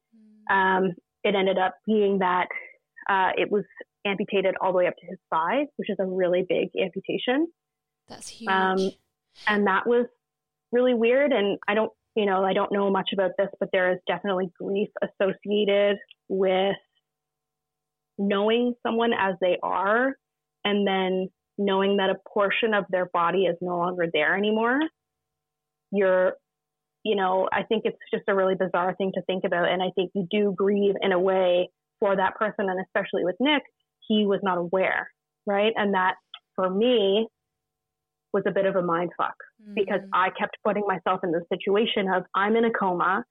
Um, it ended up being that uh, it was amputated all the way up to his thigh, which is a really big amputation. That's huge. um, And that was really weird. And I don't, you know, I don't know much about this, but there is definitely grief associated with knowing someone as they are and then knowing that a portion of their body is no longer there anymore. You're you know, I think it's just a really bizarre thing to think about. And I think you do grieve in a way for that person. And especially with Nick, he was not aware, right? And that for me was a bit of a mind fuck because Mm. I kept putting myself in the situation of I'm in a coma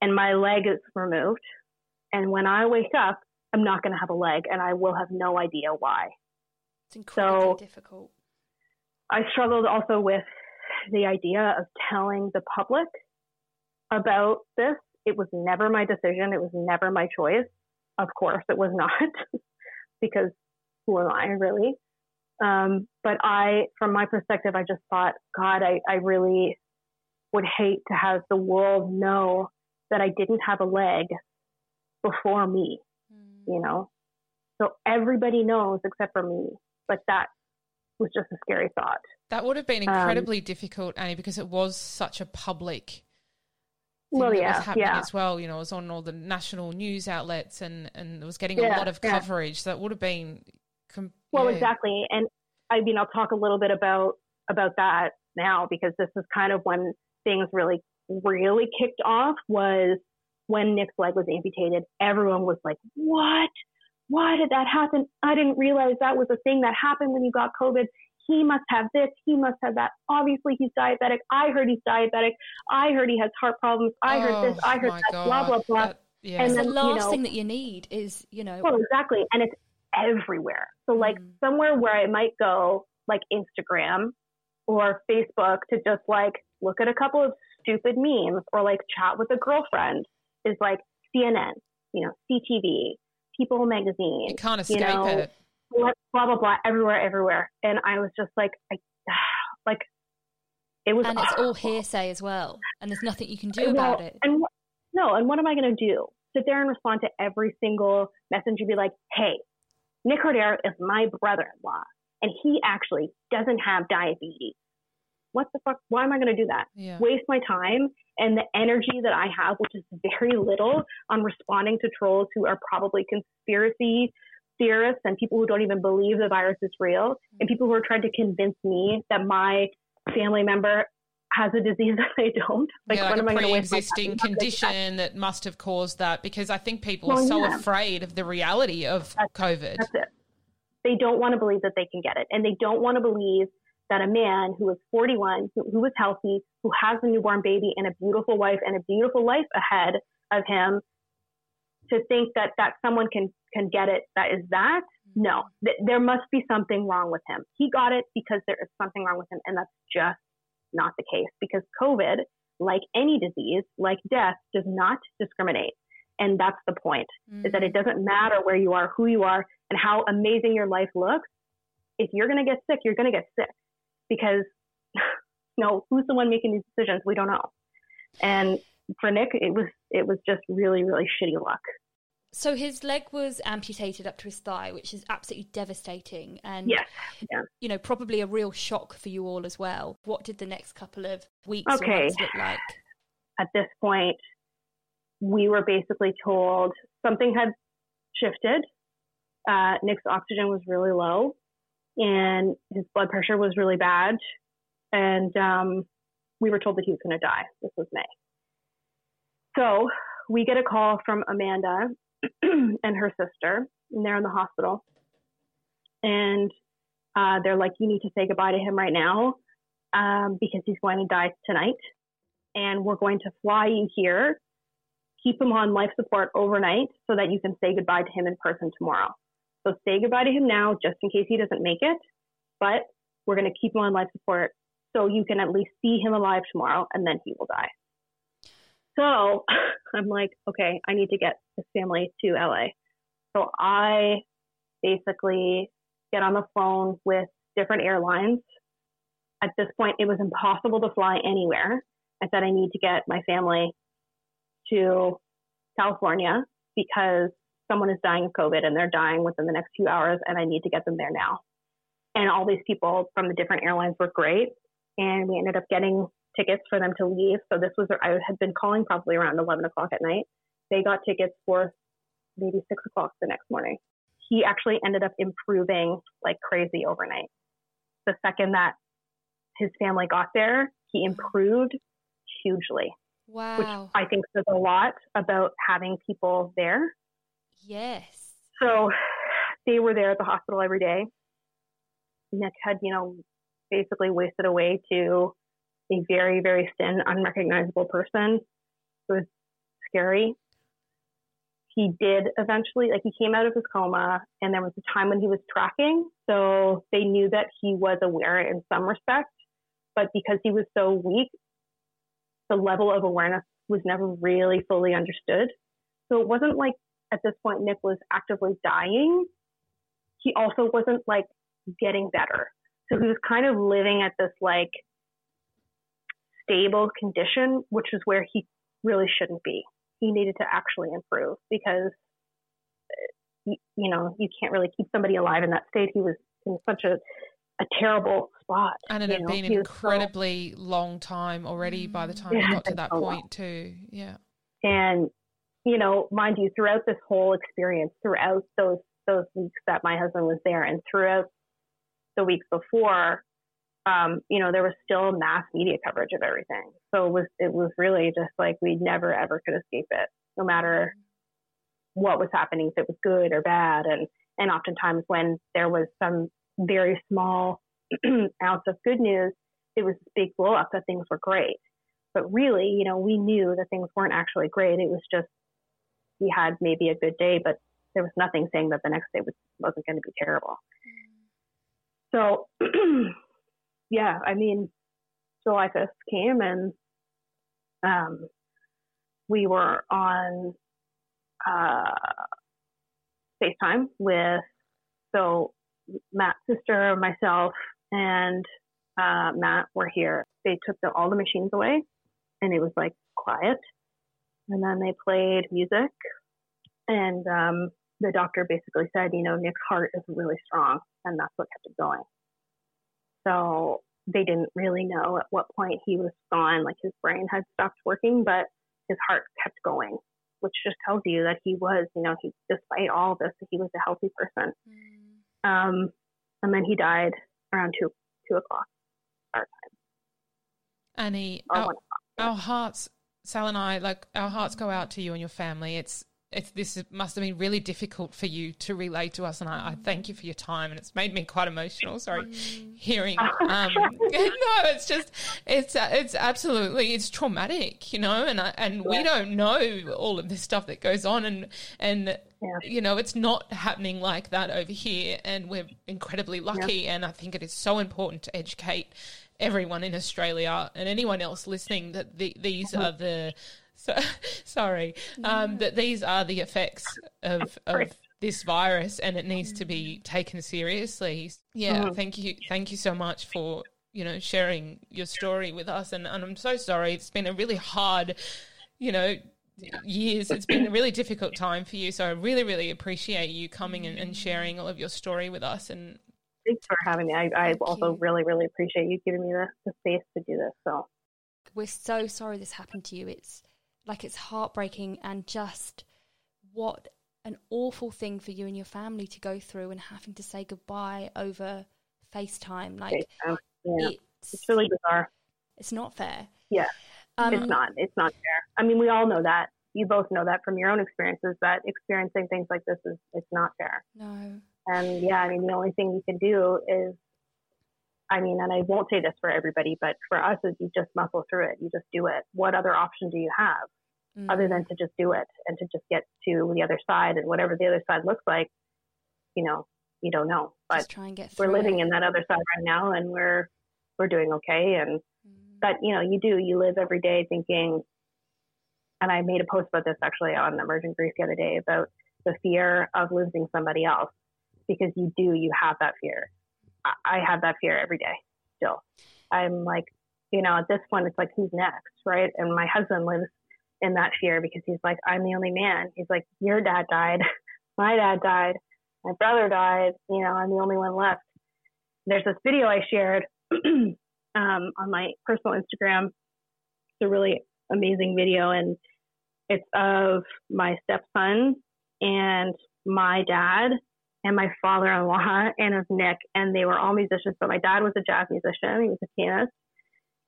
and my leg is removed. And when I wake up, I'm not going to have a leg and I will have no idea why. it's incredibly so- difficult. I struggled also with the idea of telling the public about this. It was never my decision. It was never my choice. Of course, it was not, because who am I really? Um, but I, from my perspective, I just thought, God, I, I really would hate to have the world know that I didn't have a leg before me, Mm. you know? So everybody knows except for me. But that was just a scary thought. That would have been Um, incredibly difficult, Annie, because it was such a public Well, yeah, was happening yeah. as well. You know, it was on all the national news outlets and, and it was getting a lot of yeah. coverage. That would have been. Com- Well, yeah. exactly. And I mean, I'll talk a little bit about about that now because this is kind of when things really, really kicked off. Was when Nick's leg was amputated. Everyone was like, "What? Why did that happen? I didn't realize that was a thing that happened when you got COVID." He must have this. He must have that. Obviously, he's diabetic. I heard he's diabetic. I heard he has heart problems. I heard this. Oh, I heard that. Blah blah blah. That- yeah. And then, the you last know- thing that you need is, you know, Well, exactly. And it's everywhere. So, like, Mm. somewhere where I might go, like Instagram or Facebook, to just like look at a couple of stupid memes or like chat with a girlfriend is like CNN, you know, CTV, People Magazine, you can't you know, it. blah, blah, blah, blah, everywhere, everywhere. And I was just like, I, like, it was and it's all hearsay as well, and there's nothing you can do Well, about it. And what, no, and what am I going to do? Sit there and respond to every single message and be like, hey, Nick Cordero is my brother in law, and he actually doesn't have diabetes. What the fuck? Why am I going to do that? Yeah. Waste my time and the energy that I have, which is very little, on responding to trolls who are probably conspiracy theorists and people who don't even believe the virus is real, and people who are trying to convince me that my family member has a disease that they don't. Like, yeah, like what a am I going to waste my pre-existing condition that must have caused that because I think people are so yeah. afraid of the reality of COVID. That's it. They don't want to believe that they can get it. And they don't want to believe that a man who is 41, who, who is healthy, who has a newborn baby and a beautiful wife and a beautiful life ahead of him, to think that, that someone can, can get it that is that, no. Th- there must be something wrong with him. He got it because there is something wrong with him. And that's just not the case because COVID, like any disease, like death, does not discriminate. And that's the point Mm. is that it doesn't matter where you are, who you are, and how amazing your life looks. If you're going to get sick, you're going to get sick because, you know, who's the one making these decisions? We don't know. And for Nick, it was, it was just really, really shitty luck. So his leg was amputated up to his thigh, which is absolutely devastating, and Yes. Yeah. you know probably a real shock for you all as well. What did the next couple of weeks Okay. look like? At this point, we were basically told something had shifted. Uh, Nick's oxygen was really low and his blood pressure was really bad. And um, we were told that he was going to die. This was May. So we get a call from Amanda and her sister, and they're in the hospital. And uh, they're like, you need to say goodbye to him right now um, because he's going to die tonight. And we're going to fly you here, keep him on life support overnight so that you can say goodbye to him in person tomorrow. So say goodbye to him now just in case he doesn't make it. But we're going to keep him on life support so you can at least see him alive tomorrow and then he will die. So I'm like, okay, I need to get this family to LA. So I basically get on the phone with different airlines. At this point, it was impossible to fly anywhere. I said, I need to get my family to California because someone is dying of COVID and they're dying within the next few hours, and I need to get them there now. And all these people from the different airlines were great. And we ended up getting tickets for them to leave. So this was, I had been calling probably around 11 o'clock at night. They got tickets for maybe six o'clock the next morning. He actually ended up improving like crazy overnight. The second that his family got there, he improved hugely, Wow. which I think says a lot about having people there. Yes. So they were there at the hospital every day. Nick had, you know, basically wasted away to a very, very thin, unrecognizable person. It was scary. He did eventually, like, he came out of his coma, and there was a time when he was tracking. So they knew that he was aware in some respect. But because he was so weak, the level of awareness was never really fully understood. So it wasn't like at this point Nick was actively dying. He also wasn't like getting better. So he was kind of living at this like stable condition, which is where he really shouldn't be. He needed to actually improve because, uh, you, you know, you can't really keep somebody alive in that state. He was in such a, a terrible spot. And it had know? been an He was so- incredibly long time already by the time It had got to that so long. point too. Yeah. And, you know, mind you, throughout this whole experience, throughout those those weeks that my husband was there and throughout the weeks before, um, you know, there was still mass media coverage of everything. So it was it was really just like we never ever could escape it, no matter what was happening, if it was good or bad. And and oftentimes when there was some very small ounce of good news, it was this big blow up that things were great. But really, you know, we knew that things weren't actually great. It was just we had maybe a good day, but there was nothing saying that the next day was, wasn't going to be terrible. So, yeah, I mean, July 5th came and um, we were on uh, FaceTime with, so Matt's sister, myself, and uh, Matt were here. They took the, all the machines away and it was like quiet. And then they played music. And um, the doctor basically said, you know, Nick's heart is really strong, and that's what kept it going. So they didn't really know at what point he was gone, like his brain had stopped working, but his heart kept going, which just tells you that he was, you know, he despite all this, he was a healthy person. Um, and then he died around two two o'clock our time, Annie, our, our hearts, Sal and I, like our hearts go out to you and your family. It's it's this must have been really difficult for you to relay to us, and I, I thank you for your time. And it's made me quite emotional. Sorry, hearing. Um, no, it's just it's uh, it's absolutely it's traumatic, you know, and I, and we don't know all of this stuff that goes on, and and Yeah. you know it's not happening like that over here, and we're incredibly lucky. And I think it is so important to educate everyone in Australia and anyone else listening that the, these are the so, sorry, um, that these are the effects of of this virus, and it needs to be taken seriously. Yeah, Mhm. thank you, thank you so much for you know sharing your story with us, and, and I'm so sorry. It's been a really hard, you know. Years. It's been a really difficult time for you, so I really, really appreciate you coming and, and sharing all of your story with us. And Thanks for having me. I, I also you. really, really appreciate you giving me the, the space to do this. So We're so sorry this happened to you. It's like it's heartbreaking and just what an awful thing for you and your family to go through and having to say goodbye over FaceTime. Like um, yeah, it's it's really bizarre. it's not fair. Yeah, Um, it's not. It's not fair. I mean, we all know that. You both know that from your own experiences. That experiencing things like this is it's not fair. No. And yeah, I mean, the only thing you can do is, I mean, and I won't say this for everybody, but for us, is you just muscle through it. You just do it. What other option do you have Mm. other than to just do it and to just get to the other side and whatever the other side looks like, you know, you don't know. But just try and get we're living it. in that other side right now, and we're we're doing okay. And Mm. but you know, you do. You live every day thinking. And I made a post about this actually on Emergent Grief the other day about the fear of losing somebody else because you do. You have that fear. I, have that fear every day still. I'm like, you know, at this point, it's like, who's next, right? And my husband lives in that fear because he's like, I'm the only man. He's like, your dad died, my dad died, my brother died. You know, I'm the only one left. There's this video I shared um, on my personal Instagram. It's a really amazing video, and it's of my stepson and my dad and my father-in-law and of Nick, and they were all musicians. But my dad was a jazz musician; he was a pianist.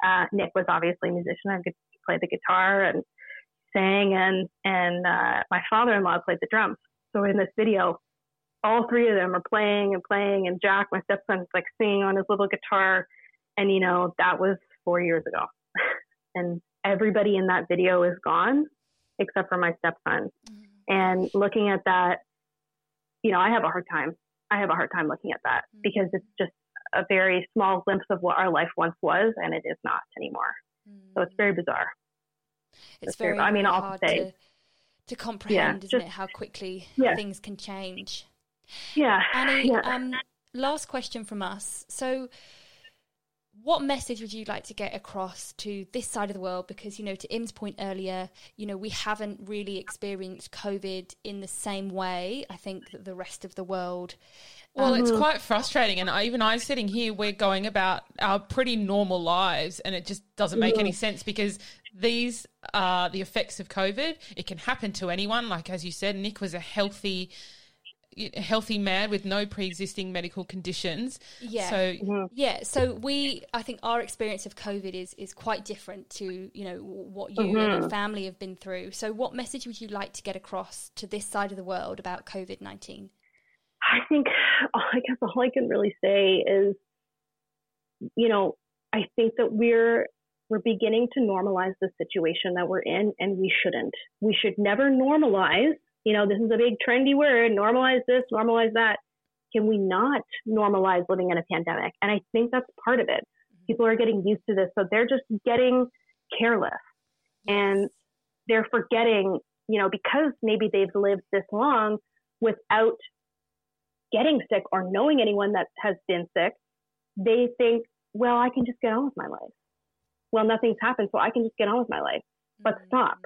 Uh, Nick was obviously a musician I could play the guitar and sang, and and uh, my father-in-law played the drums. So in this video, all three of them are playing and playing, and Jack, my stepson's like singing on his little guitar, and you know that was four years ago, and everybody in that video is gone except for my stepson. And looking at that, you know, I have a hard time. I have a hard time looking at that because it's just a very small glimpse of what our life once was, and it is not anymore. So it's very bizarre. It's It's very- very, I mean, I'll say- to, to comprehend, isn't just- it, how quickly Yeah. things can change. Yeah. Annie, yeah. um, last question from us. So, what message would you like to get across to this side of the world? Because, you know, to Im's point earlier, you know, we haven't really experienced COVID in the same way, I think, that the rest of the world. Well, it's um, quite frustrating, and I, even I sitting here, we're going about our pretty normal lives, and it just doesn't make any sense because these are the effects of COVID. It can happen to anyone. Like as you said, Nick was a healthy, healthy man with no pre-existing medical conditions. Yeah. So Yeah, so we, I think our experience of COVID is is quite different to you know what you and Mm-hmm. your family have been through. So, what message would you like to get across to this side of the world about COVID nineteen? I think, I guess all I can really say is, you know, I think that we're we're beginning to normalize the situation that we're in, and we shouldn't. We should never normalize. You know, this is a big trendy word: normalize this, normalize that. Can we not normalize living in a pandemic? And I think that's part of it. Mm-hmm. People are getting used to this, so they're just getting careless, and they're forgetting. You know, because maybe they've lived this long without getting sick or knowing anyone that has been sick, they think, well, I can just get on with my life. Well, nothing's happened, so I can just get on with my life. But mm-hmm. stop.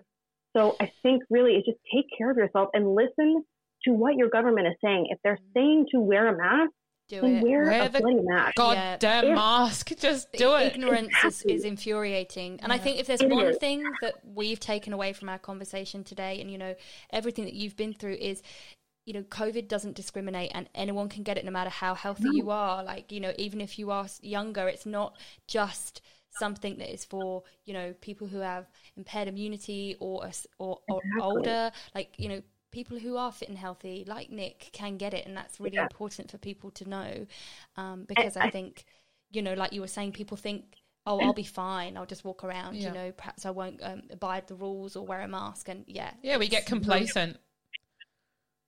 So I think really it's just take care of yourself and listen to what your government is saying. If they're mm-hmm. saying to wear a mask, Do then it. wear Wear a the bloody mask. goddamn If- mask, just do it. Ignorance is, Exactly. is infuriating. And I think if there's It one is. thing that we've taken away from our conversation today, and you know, everything that you've been through is, you know, COVID doesn't discriminate and anyone can get it no matter how healthy you are. Like, you know, even if you are younger, it's not just something that is for, you know, people who have impaired immunity or, or, or Exactly. older. Like, you know, people who are fit and healthy, like Nick, can get it. And that's really Yeah. important for people to know. Um, because I, I- think, you know, like you were saying, people think, oh, I'll be fine. I'll just walk around. Yeah. You know, perhaps I won't um, abide the rules or wear a mask. And yeah, Yeah, we get complacent.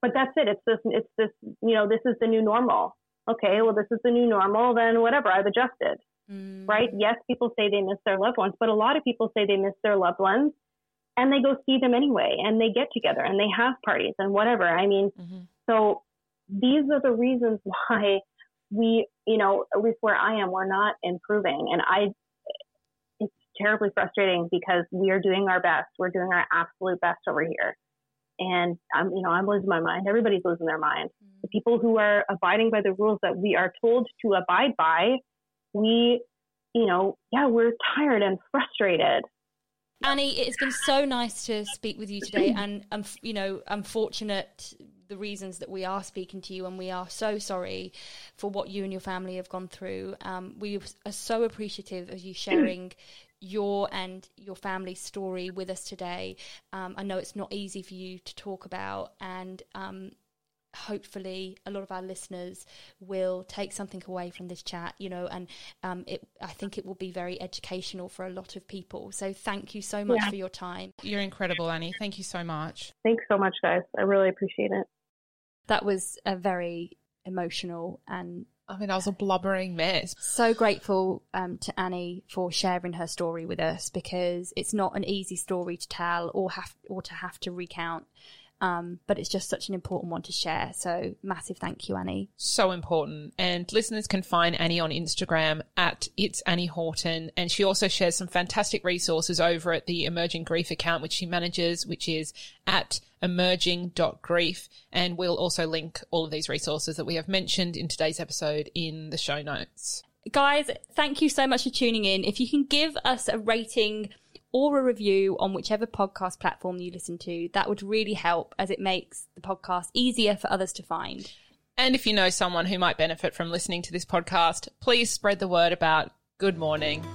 But that's it. It's this, it's this, you know, this is the new normal. Okay, well, this is the new normal, then whatever, I've adjusted. Mm, right? Yes, people say they miss their loved ones, but a lot of people say they miss their loved ones and they go see them anyway and they get together and they have parties and whatever. I mean, Mm-hmm. so these are the reasons why we, you know, at least where I am, we're not improving. And I, it's terribly frustrating because we are doing our best. We're doing our absolute best over here. And I'm, you know, I'm losing my mind. Everybody's losing their mind. The people who are abiding by the rules that we are told to abide by, we, you know, yeah, we're tired and frustrated. Annie, it's been so nice to speak with you today, and um, you know, unfortunate the reasons that we are speaking to you, and we are so sorry for what you and your family have gone through. Um, we are so appreciative of you sharing your and your family's story with us today. Um, I know it's not easy for you to talk about, and um, hopefully a lot of our listeners will take something away from this chat you know and um, it i think it will be very educational for a lot of people so thank you so much Yeah. for your time You're incredible, Annie. Thank you so much. Thanks so much, guys. I really appreciate it. that was a very emotional and I mean, I was a blubbering mess. so grateful um, to Annie for sharing her story with us because it's not an easy story to tell or have or to have to recount. Um, but it's just such an important one to share. So massive thank you, Annie. so important. And listeners can find Annie on Instagram at It's Annie Horton. And she also shares some fantastic resources over at the Emerging Grief account, which she manages, which is at emerging.grief. And we'll also link all of these resources that we have mentioned in today's episode in the show notes. Guys, thank you so much for tuning in. If you can give us a rating or a review on whichever podcast platform you listen to, that would really help as it makes the podcast easier for others to find. And if you know someone who might benefit from listening to this podcast, please spread the word about good morning.